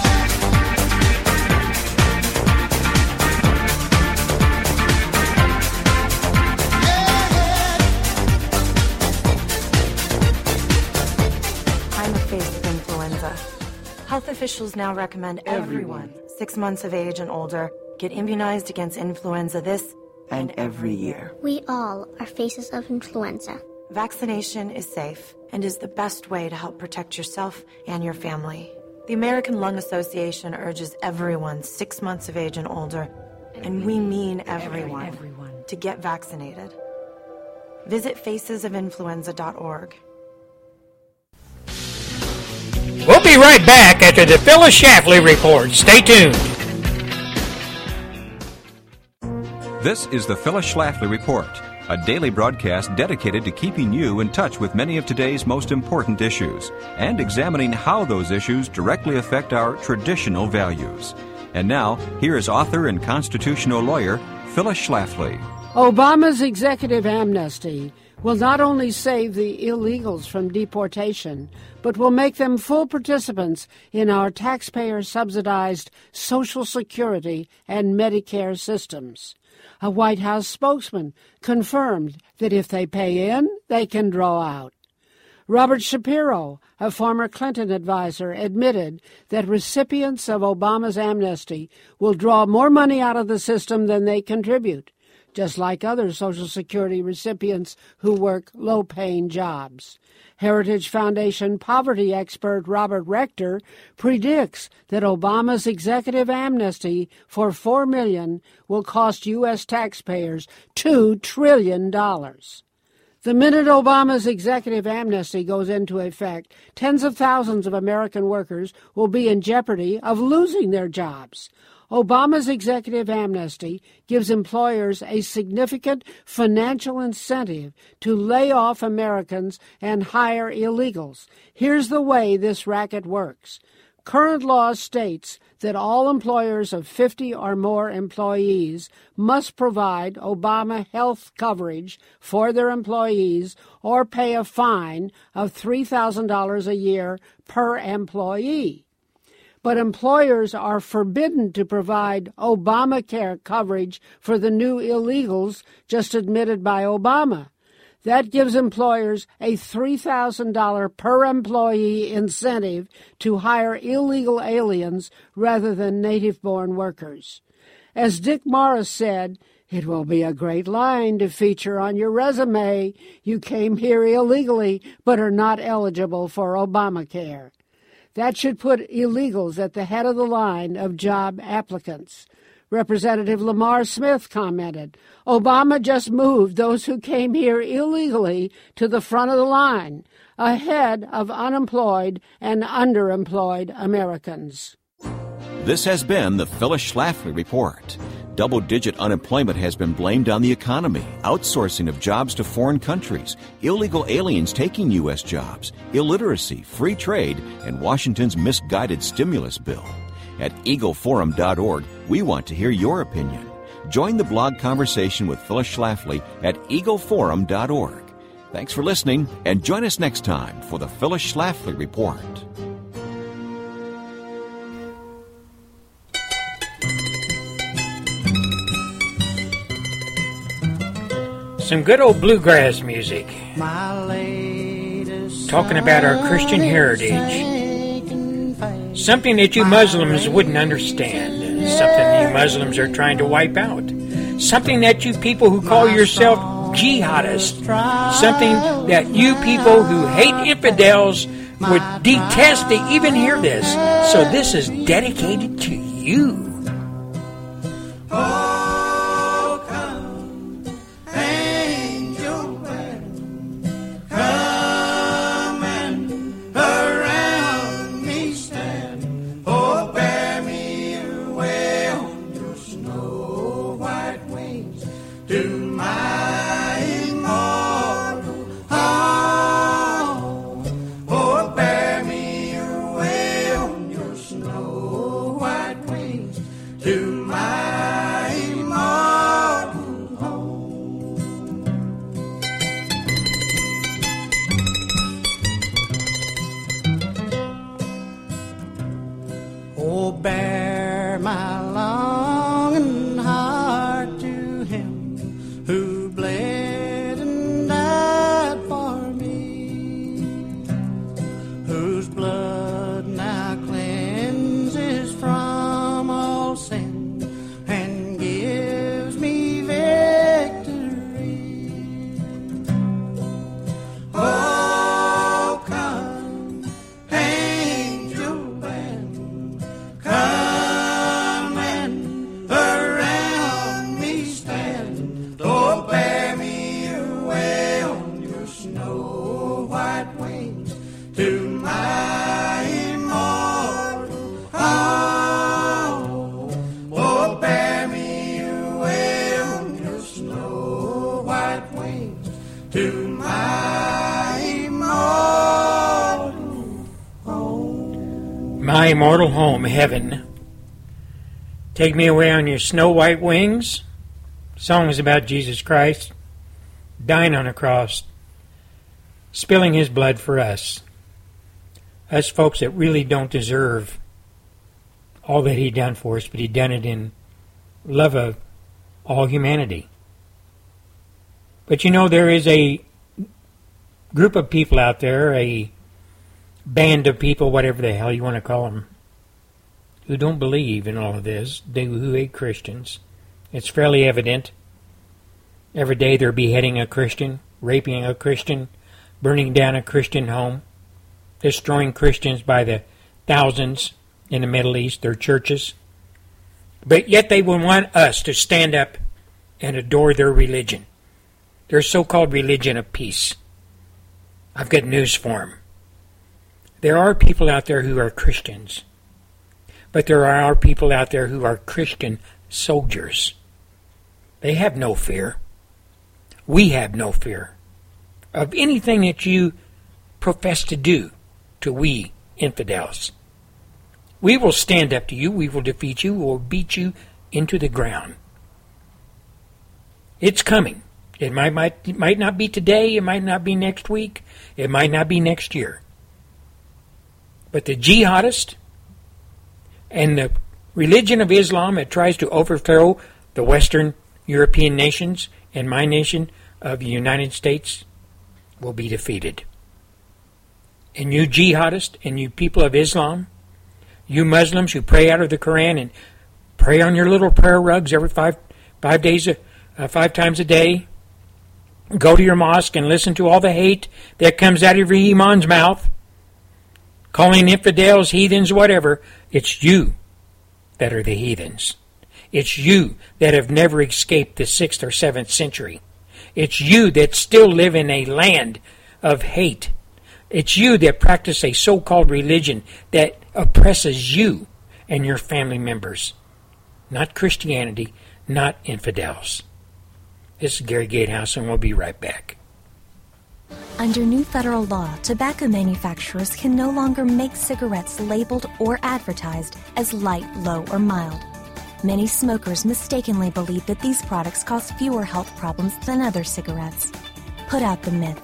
Speaker 28: Officials now recommend everyone six months of age and older get immunized against influenza this
Speaker 29: and every year.
Speaker 30: We all are faces of influenza.
Speaker 28: Vaccination is safe and is the best way to help protect yourself and your family. The American Lung Association urges everyone six months of age and older, and we mean everyone, everyone. to get vaccinated. Visit facesofinfluenza.org.
Speaker 3: We'll be right back after the Phyllis Schlafly report. Stay tuned.
Speaker 31: This is the Phyllis Schlafly Report, a daily broadcast dedicated to keeping you in touch with many of today's most important issues and examining how those issues directly affect our traditional values. And now, here is author and constitutional lawyer Phyllis Schlafly.
Speaker 32: Obama's executive amnesty will not only save the illegals from deportation, but will make them full participants in our taxpayer subsidized Social Security and Medicare systems. A White House spokesman confirmed that if they pay in, they can draw out. Robert Shapiro, a former Clinton advisor, admitted that recipients of Obama's amnesty will draw more money out of the system than they contribute just like other Social Security recipients who work low paying jobs. Heritage Foundation poverty expert Robert Rector predicts that Obama's executive amnesty for 4 million will cost US taxpayers 2 trillion dollars. The minute Obama's executive amnesty goes into effect, tens of thousands of American workers will be in jeopardy of losing their jobs. Obama's executive amnesty gives employers a significant financial incentive to lay off Americans and hire illegals. Here's the way this racket works. Current law states that all employers of 50 or more employees must provide Obama health coverage for their employees or pay a fine of $3,000 a year per employee but employers are forbidden to provide Obamacare coverage for the new illegals just admitted by Obama. That gives employers a $3,000 per employee incentive to hire illegal aliens rather than native born workers. As Dick Morris said, it will be a great line to feature on your resume. You came here illegally but are not eligible for Obamacare. That should put illegals at the head of the line of job applicants. Representative Lamar Smith commented Obama just moved those who came here illegally to the front of the line, ahead of unemployed and underemployed Americans.
Speaker 31: This has been the Phyllis Schlafly Report. Double digit unemployment has been blamed on the economy, outsourcing of jobs to foreign countries, illegal aliens taking U.S. jobs, illiteracy, free trade, and Washington's misguided stimulus bill. At eagleforum.org, we want to hear your opinion. Join the blog conversation with Phyllis Schlafly at eagleforum.org. Thanks for listening, and join us next time for the Phyllis Schlafly Report.
Speaker 3: Some good old bluegrass music. Talking about our Christian heritage. Something that you Muslims wouldn't understand. Something you Muslims are trying to wipe out. Something that you people who call yourself jihadists. something that you people who hate infidels would detest to even hear this. So this is dedicated to you. Take me away on your snow white wings. Song is about Jesus Christ dying on a cross, spilling his blood for us. Us folks that really don't deserve all that he done for us, but he done it in love of all humanity. But you know, there is a group of people out there, a band of people, whatever the hell you want to call them, who don't believe in all of this, they who hate Christians. It's fairly evident. Every day they're beheading a Christian, raping a Christian, burning down a Christian home, destroying Christians by the thousands in the Middle East, their churches. But yet they will want us to stand up and adore their religion, their so called religion of peace. I've got news for them. There are people out there who are Christians, but there are people out there who are Christian soldiers. They have no fear. We have no fear of anything that you profess to do to we infidels. We will stand up to you, we will defeat you, we will beat you into the ground. It's coming. It might, might, it might not be today, it might not be next week, it might not be next year. But the jihadist and the religion of Islam that tries to overthrow the Western European nations and my nation of the United States will be defeated. And you jihadists and you people of Islam, you Muslims who pray out of the Quran and pray on your little prayer rugs every five five days, uh, five times a day, go to your mosque and listen to all the hate that comes out of your imam's mouth, calling infidels, heathens, whatever. It's you that are the heathens. It's you that have never escaped the sixth or seventh century. It's you that still live in a land of hate. It's you that practice a so called religion that oppresses you and your family members. Not Christianity, not infidels. This is Gary Gatehouse, and we'll be right back.
Speaker 33: Under new federal law, tobacco manufacturers can no longer make cigarettes labeled or advertised as light, low, or mild. Many smokers mistakenly believe that these products cause fewer health problems than other cigarettes. Put out the myth.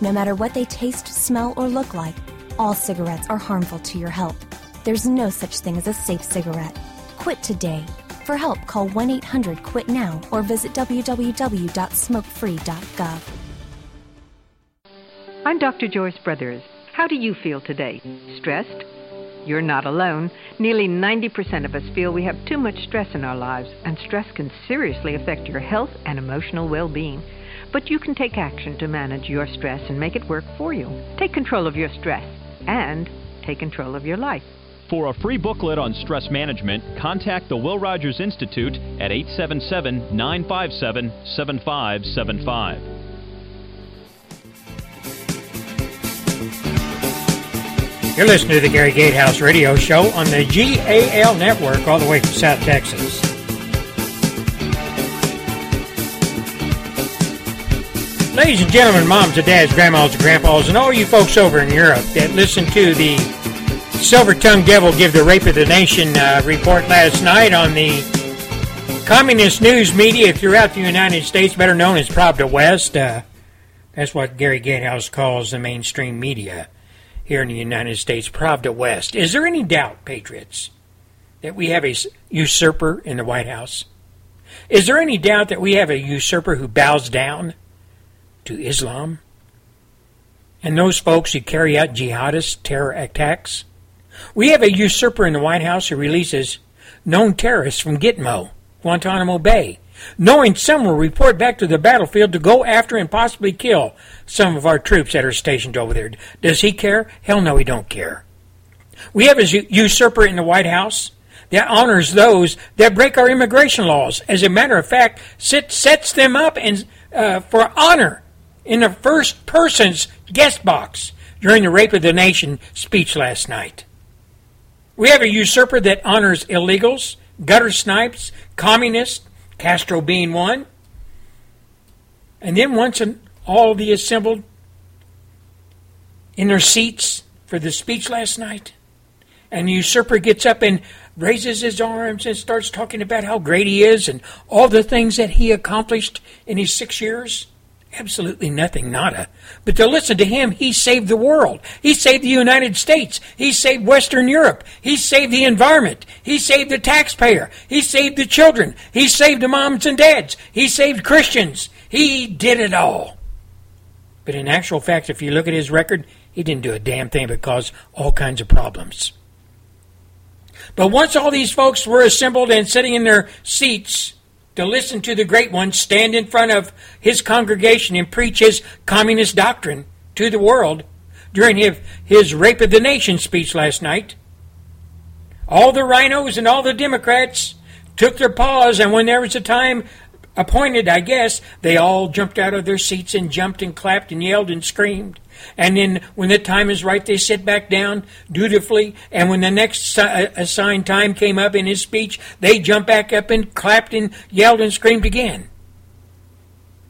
Speaker 33: No matter what they taste, smell, or look like, all cigarettes are harmful to your health. There's no such thing as a safe cigarette. Quit today. For help, call 1 800 QUIT NOW or visit www.smokefree.gov.
Speaker 34: I'm Dr. Joyce Brothers. How do you feel today? Stressed? You're not alone. Nearly 90% of us feel we have too much stress in our lives, and stress can seriously affect your health and emotional well being. But you can take action to manage your stress and make it work for you. Take control of your stress and take control of your life.
Speaker 35: For a free booklet on stress management, contact the Will Rogers Institute at 877 957 7575.
Speaker 3: You're listening to the Gary Gatehouse Radio Show on the GAL Network, all the way from South Texas. Ladies and gentlemen, moms and dads, grandmas and grandpas, and all you folks over in Europe that listen to the Silver Tongued Devil give the Rape of the Nation uh, report last night on the communist news media throughout the United States, better known as Pravda West. Uh, that's what Gary Gatehouse calls the mainstream media here in the United States, Pravda West. Is there any doubt, patriots, that we have a usurper in the White House? Is there any doubt that we have a usurper who bows down to Islam? And those folks who carry out jihadist terror attacks? We have a usurper in the White House who releases known terrorists from Gitmo, Guantanamo Bay, knowing some will report back to the battlefield to go after and possibly kill some of our troops that are stationed over there. Does he care? Hell no, he don't care. We have a usurper in the White House that honors those that break our immigration laws. As a matter of fact, sets them up and uh, for honor in the first person's guest box during the Rape of the Nation speech last night. We have a usurper that honors illegals, gutter snipes, communists, Castro being one. And then once all the assembled in their seats for the speech last night, and the usurper gets up and raises his arms and starts talking about how great he is and all the things that he accomplished in his six years. Absolutely nothing, nada. But to listen to him, he saved the world. He saved the United States. He saved Western Europe. He saved the environment. He saved the taxpayer. He saved the children. He saved the moms and dads. He saved Christians. He did it all. But in actual fact, if you look at his record, he didn't do a damn thing but cause all kinds of problems. But once all these folks were assembled and sitting in their seats, to listen to the great one stand in front of his congregation and preach his communist doctrine to the world during his, his Rape of the Nation speech last night. All the RINOs and all the Democrats took their paws, and when there was a time appointed, I guess, they all jumped out of their seats and jumped and clapped and yelled and screamed. And then when the time is right, they sit back down dutifully. And when the next uh, assigned time came up in his speech, they jumped back up and clapped and yelled and screamed again.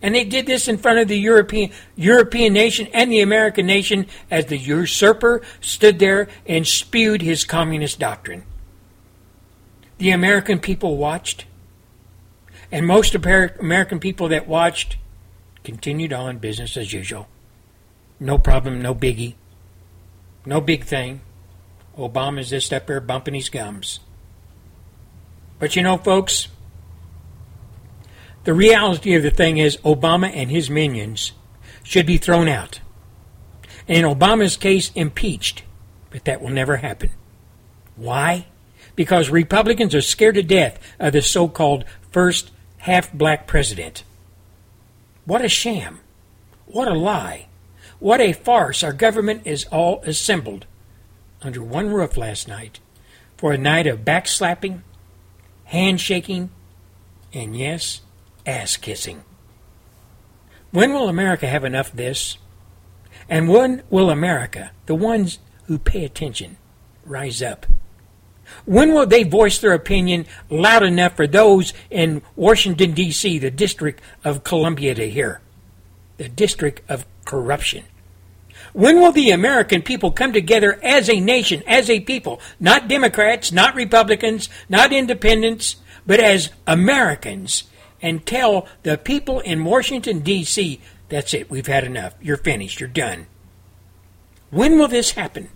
Speaker 3: And they did this in front of the European European nation and the American nation as the usurper stood there and spewed his communist doctrine. The American people watched, and most American people that watched continued on business as usual. No problem, no biggie. No big thing. Obama's just up there bumping his gums. But you know, folks, the reality of the thing is Obama and his minions should be thrown out. And in Obama's case, impeached. But that will never happen. Why? Because Republicans are scared to death of the so called first half black president. What a sham. What a lie. What a farce! Our government is all assembled under one roof last night for a night of backslapping, handshaking, and yes, ass kissing. When will America have enough of this? And when will America, the ones who pay attention, rise up? When will they voice their opinion loud enough for those in Washington, D.C., the District of Columbia, to hear? The District of Corruption. When will the American people come together as a nation, as a people, not Democrats, not Republicans, not independents, but as Americans, and tell the people in Washington, D.C., that's it, we've had enough, you're finished, you're done? When will this happen?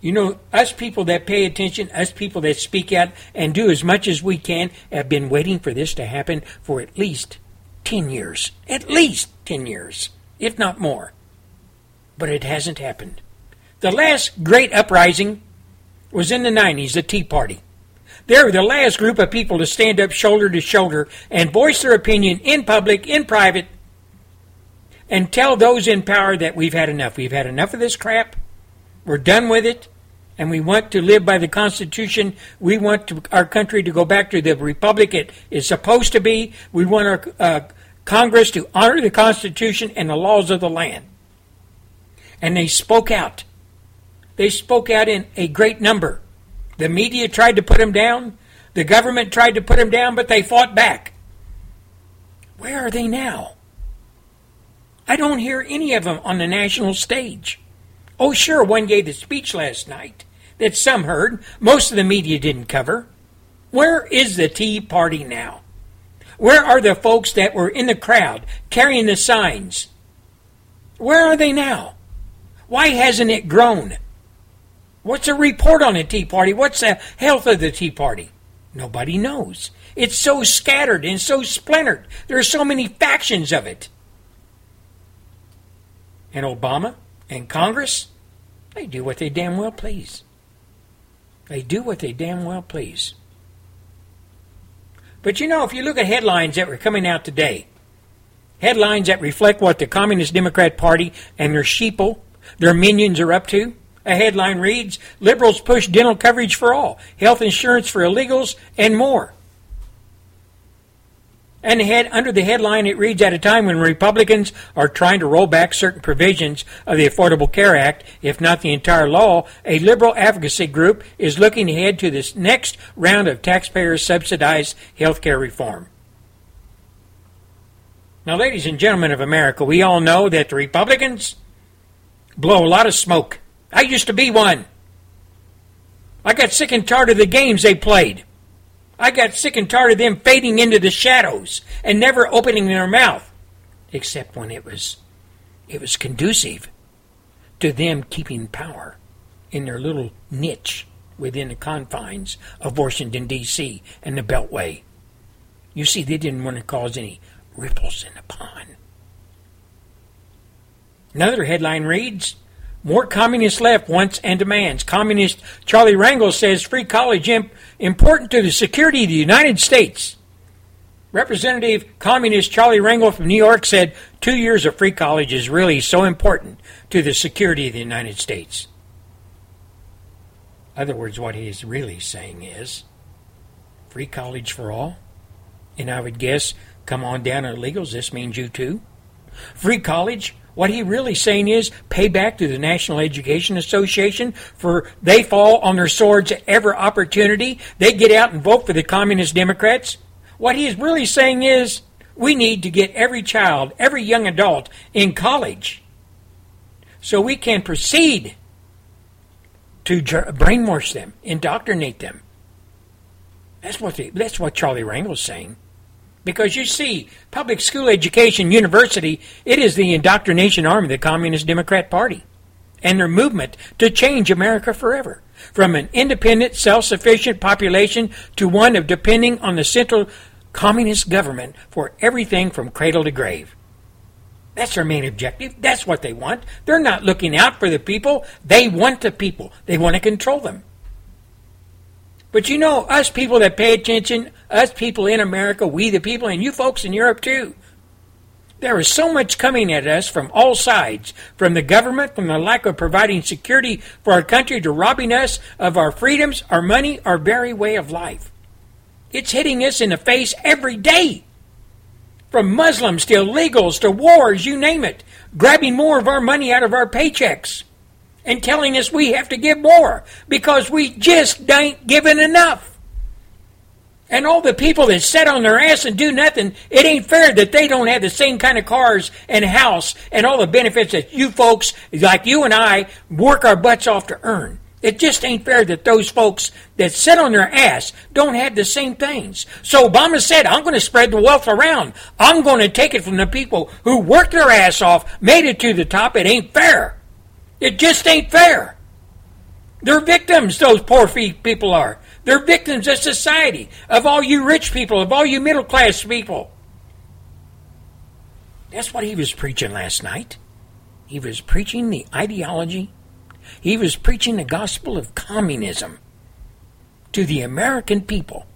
Speaker 3: You know, us people that pay attention, us people that speak out and do as much as we can, have been waiting for this to happen for at least 10 years. At least 10 years, if not more but it hasn't happened. The last great uprising was in the 90s, the Tea Party. They were the last group of people to stand up shoulder to shoulder and voice their opinion in public, in private, and tell those in power that we've had enough. We've had enough of this crap. We're done with it. And we want to live by the Constitution. We want to, our country to go back to the republic it is supposed to be. We want our uh, Congress to honor the Constitution and the laws of the land. And they spoke out. They spoke out in a great number. The media tried to put them down. The government tried to put them down, but they fought back. Where are they now? I don't hear any of them on the national stage. Oh, sure, one gave the speech last night that some heard. Most of the media didn't cover. Where is the Tea Party now? Where are the folks that were in the crowd carrying the signs? Where are they now? Why hasn't it grown? What's a report on the Tea Party? What's the health of the Tea Party? Nobody knows. It's so scattered and so splintered. There are so many factions of it. And Obama and Congress, they do what they damn well please. They do what they damn well please. But you know, if you look at headlines that were coming out today, headlines that reflect what the Communist Democrat Party and their sheeple, their minions are up to, a headline reads Liberals push dental coverage for all, health insurance for illegals, and more. And head, under the headline, it reads At a time when Republicans are trying to roll back certain provisions of the Affordable Care Act, if not the entire law, a liberal advocacy group is looking ahead to this next round of taxpayer subsidized health care reform. Now, ladies and gentlemen of America, we all know that the Republicans blow a lot of smoke. I used to be one. I got sick and tired of the games they played. I got sick and tired of them fading into the shadows and never opening their mouth, except when it was it was conducive to them keeping power in their little niche within the confines of Washington D.C. and the Beltway. You see, they didn't want to cause any ripples in the pond. Another headline reads more communist left wants and demands. Communist Charlie Rangel says free college imp- important to the security of the United States. Representative Communist Charlie Rangel from New York said two years of free college is really so important to the security of the United States. In other words, what he is really saying is free college for all. And I would guess, come on down illegals, this means you too. Free college what he really saying is pay back to the National Education Association for they fall on their swords at every opportunity. They get out and vote for the Communist Democrats. What he is really saying is we need to get every child, every young adult in college so we can proceed to brainwash them, indoctrinate them. That's what the, that's what Charlie Rangel's saying. Because you see, public school education, university, it is the indoctrination arm of the Communist Democrat Party and their movement to change America forever. From an independent, self sufficient population to one of depending on the central communist government for everything from cradle to grave. That's their main objective. That's what they want. They're not looking out for the people. They want the people. They want to control them. But you know, us people that pay attention, us people in America, we the people, and you folks in Europe too, there is so much coming at us from all sides, from the government, from the lack of providing security for our country, to robbing us of our freedoms, our money, our very way of life. It's hitting us in the face every day. From Muslims to illegals to wars, you name it, grabbing more of our money out of our paychecks and telling us we have to give more because we just ain't giving enough. And all the people that sit on their ass and do nothing, it ain't fair that they don't have the same kind of cars and house and all the benefits that you folks, like you and I, work our butts off to earn. It just ain't fair that those folks that sit on their ass don't have the same things. So Obama said, I'm going to spread the wealth around. I'm going to take it from the people who worked their ass off, made it to the top. It ain't fair. It just ain't fair. They're victims, those poor people are. They're victims of society, of all you rich people, of all you middle class people. That's what he was preaching last night. He was preaching the ideology He was preaching the gospel of communism to the American people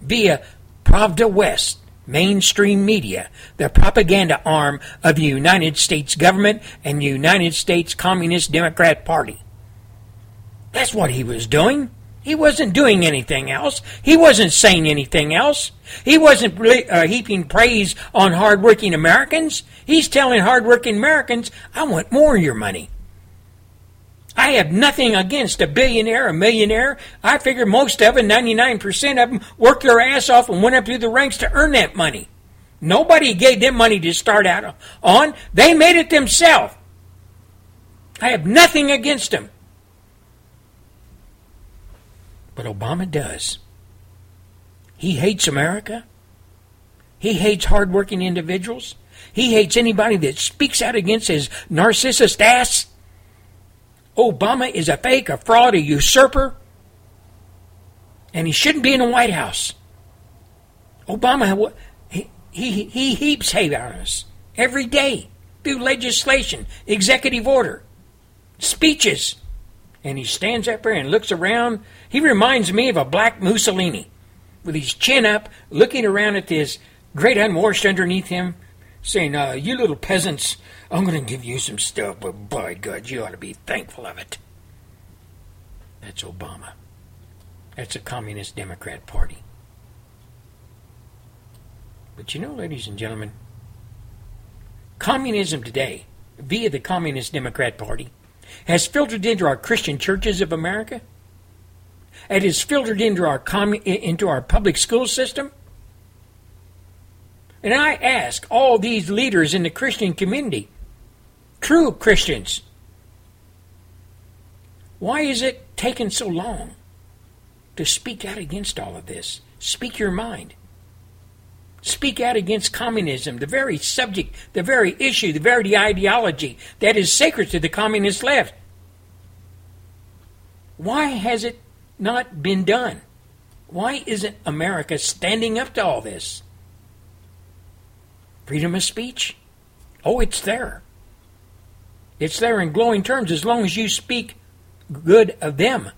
Speaker 3: via Pravda West, mainstream media, the propaganda arm of the United States government and the United States Communist Democrat Party. That's what he was doing. He wasn't doing anything else. He wasn't saying anything else. He wasn't uh, heaping praise on hardworking Americans. He's telling hardworking Americans, I want more of your money. I have nothing against a billionaire, a millionaire. I figure most of them, 99% of them, worked their ass off and went up through the ranks to earn that money. Nobody gave them money to start out on. They made it themselves. I have nothing against them. But Obama does. He hates America. He hates hardworking individuals. He hates anybody that speaks out against his narcissist ass. Obama is a fake, a fraud, a usurper, and he shouldn't be in the White House. Obama, he, he, he heaps hate on us every day through legislation, executive order, speeches. And he stands up there and looks around he reminds me of a black Mussolini with his chin up, looking around at this great unwashed underneath him, saying, uh, You little peasants, I'm going to give you some stuff, but by God, you ought to be thankful of it. That's Obama. That's a Communist Democrat Party. But you know, ladies and gentlemen, communism today, via the Communist Democrat Party, has filtered into our Christian churches of America It has filtered into our into our public school system. And I ask all these leaders in the Christian community, true Christians, why is it taking so long to speak out against all of this? Speak your mind. Speak out against communism, the very subject, the very issue, the very ideology that is sacred to the communist left. Why has it not been done? Why isn't America standing up to all this? Freedom of speech? Oh, it's there. It's there in glowing terms as long as you speak good of them.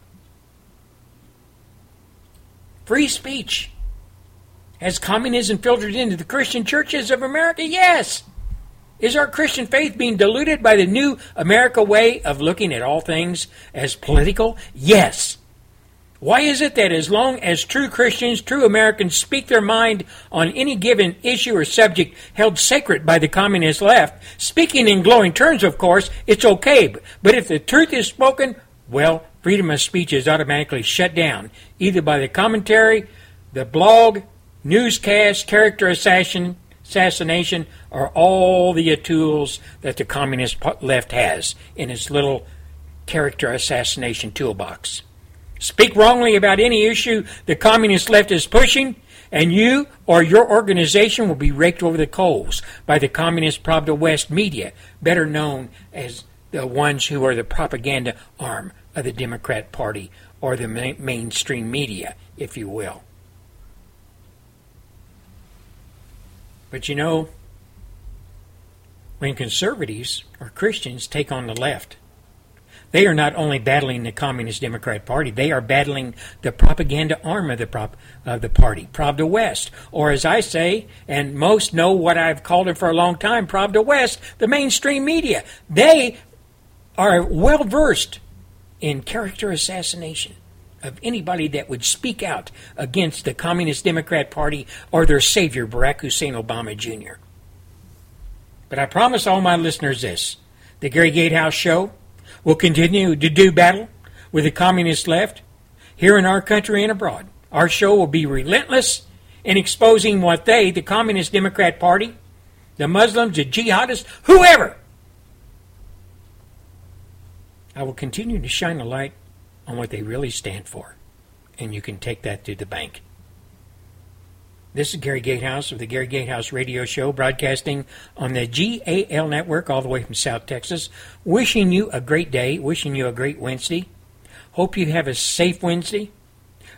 Speaker 3: Free speech. Has communism filtered into the Christian churches of America? Yes. Is our Christian faith being diluted by the new America way of looking at all things as political? Yes. Why is it that as long as true Christians, true Americans speak their mind on any given issue or subject held sacred by the communist left, speaking in glowing terms, of course, it's okay. But if the truth is spoken, well, freedom of speech is automatically shut down, either by the commentary, the blog, newscast, character assassin, assassination, or all the tools that the communist left has in its little character assassination toolbox speak wrongly about any issue the communist left is pushing, and you or your organization will be raked over the coals by the communist Pravda West media, better known as the ones who are the propaganda arm of the Democrat Party or the ma- mainstream media, if you will. But you know, when conservatives or Christians take on the left, they are not only battling the Communist Democrat Party, they are battling the propaganda arm of the, prop, of the party, Pravda West. Or as I say, and most know what I've called it for a long time, Pravda West, the mainstream media. They are well versed in character assassination of anybody that would speak out against the Communist Democrat Party or their savior, Barack Hussein Obama Jr. But I promise all my listeners this the Gary Gatehouse Show will continue to do battle with the communist left here in our country and abroad. Our show will be relentless in exposing what they, the Communist Democrat Party, the Muslims, the jihadists, whoever, I will continue to shine a light on what they really stand for. And you can take that to the bank. This is Gary Gatehouse of the Gary Gatehouse Radio Show, broadcasting on the GAL network all the way from South Texas. Wishing you a great day, wishing you a great Wednesday. Hope you have a safe Wednesday.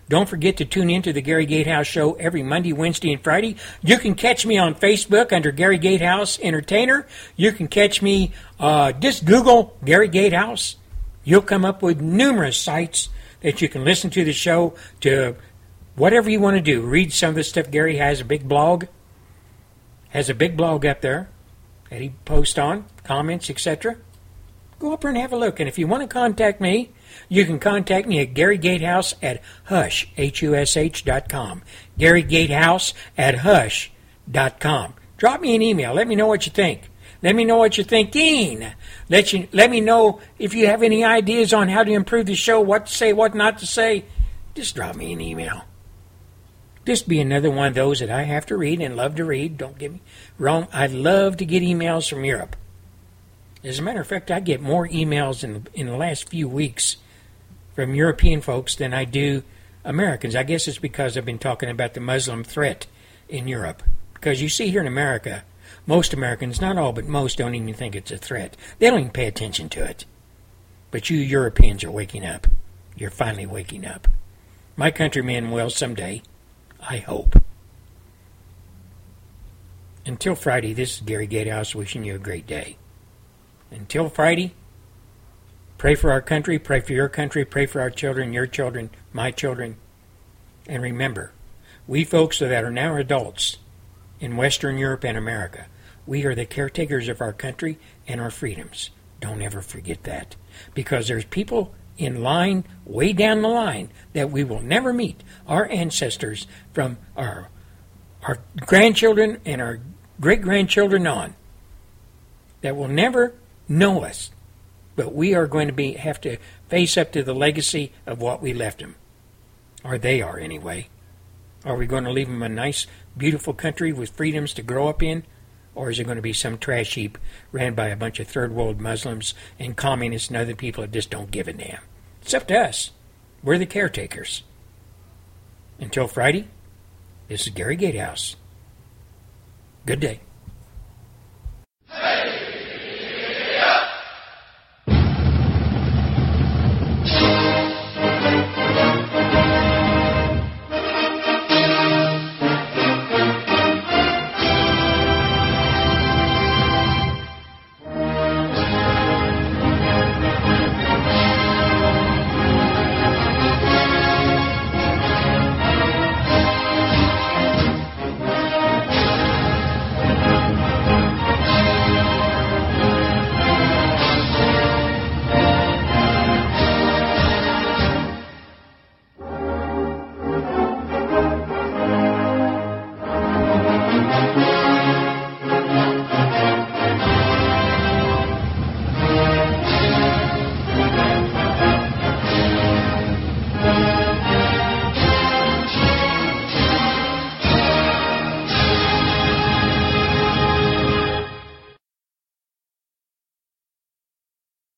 Speaker 3: Don't forget to tune in to the Gary Gatehouse Show every Monday, Wednesday, and Friday. You can catch me on Facebook under Gary Gatehouse Entertainer. You can catch me, uh, just Google Gary Gatehouse You'll come up with numerous sites that you can listen to the show to whatever you want to do. Read some of the stuff Gary has a big blog. Has a big blog up there that he posts on, comments, etc. Go up there and have a look. And if you want to contact me, you can contact me at Gary Gatehouse at hush, H-U-S-H dot com. Gary Gatehouse at hush dot com. Drop me an email. Let me know what you think. Let me know what you're thinking. Let you let me know if you have any ideas on how to improve the show, what to say, what not to say. Just drop me an email. This be another one of those that I have to read and love to read. Don't get me wrong. I love to get emails from Europe. As a matter of fact, I get more emails in in the last few weeks from European folks than I do Americans. I guess it's because I've been talking about the Muslim threat in Europe. Because you see here in America, most Americans, not all, but most, don't even think it's a threat. They don't even pay attention to it. But you Europeans are waking up. You're finally waking up. My countrymen will someday. I hope. Until Friday, this is Gary Gatehouse wishing you a great day. Until Friday, pray for our country, pray for your country, pray for our children, your children, my children. And remember, we folks that are now adults in Western Europe and America, we are the caretakers of our country and our freedoms. Don't ever forget that. Because there's people in line way down the line that we will never meet. Our ancestors from our our grandchildren and our great grandchildren on that will never know us. But we are going to be have to face up to the legacy of what we left them. Or they are anyway. Are we going to leave them a nice, beautiful country with freedoms to grow up in? Or is it going to be some trash heap ran by a bunch of third world Muslims and communists and other people that just don't give a damn? It's up to us. We're the caretakers. Until Friday, this is Gary Gatehouse. Good day. Hey!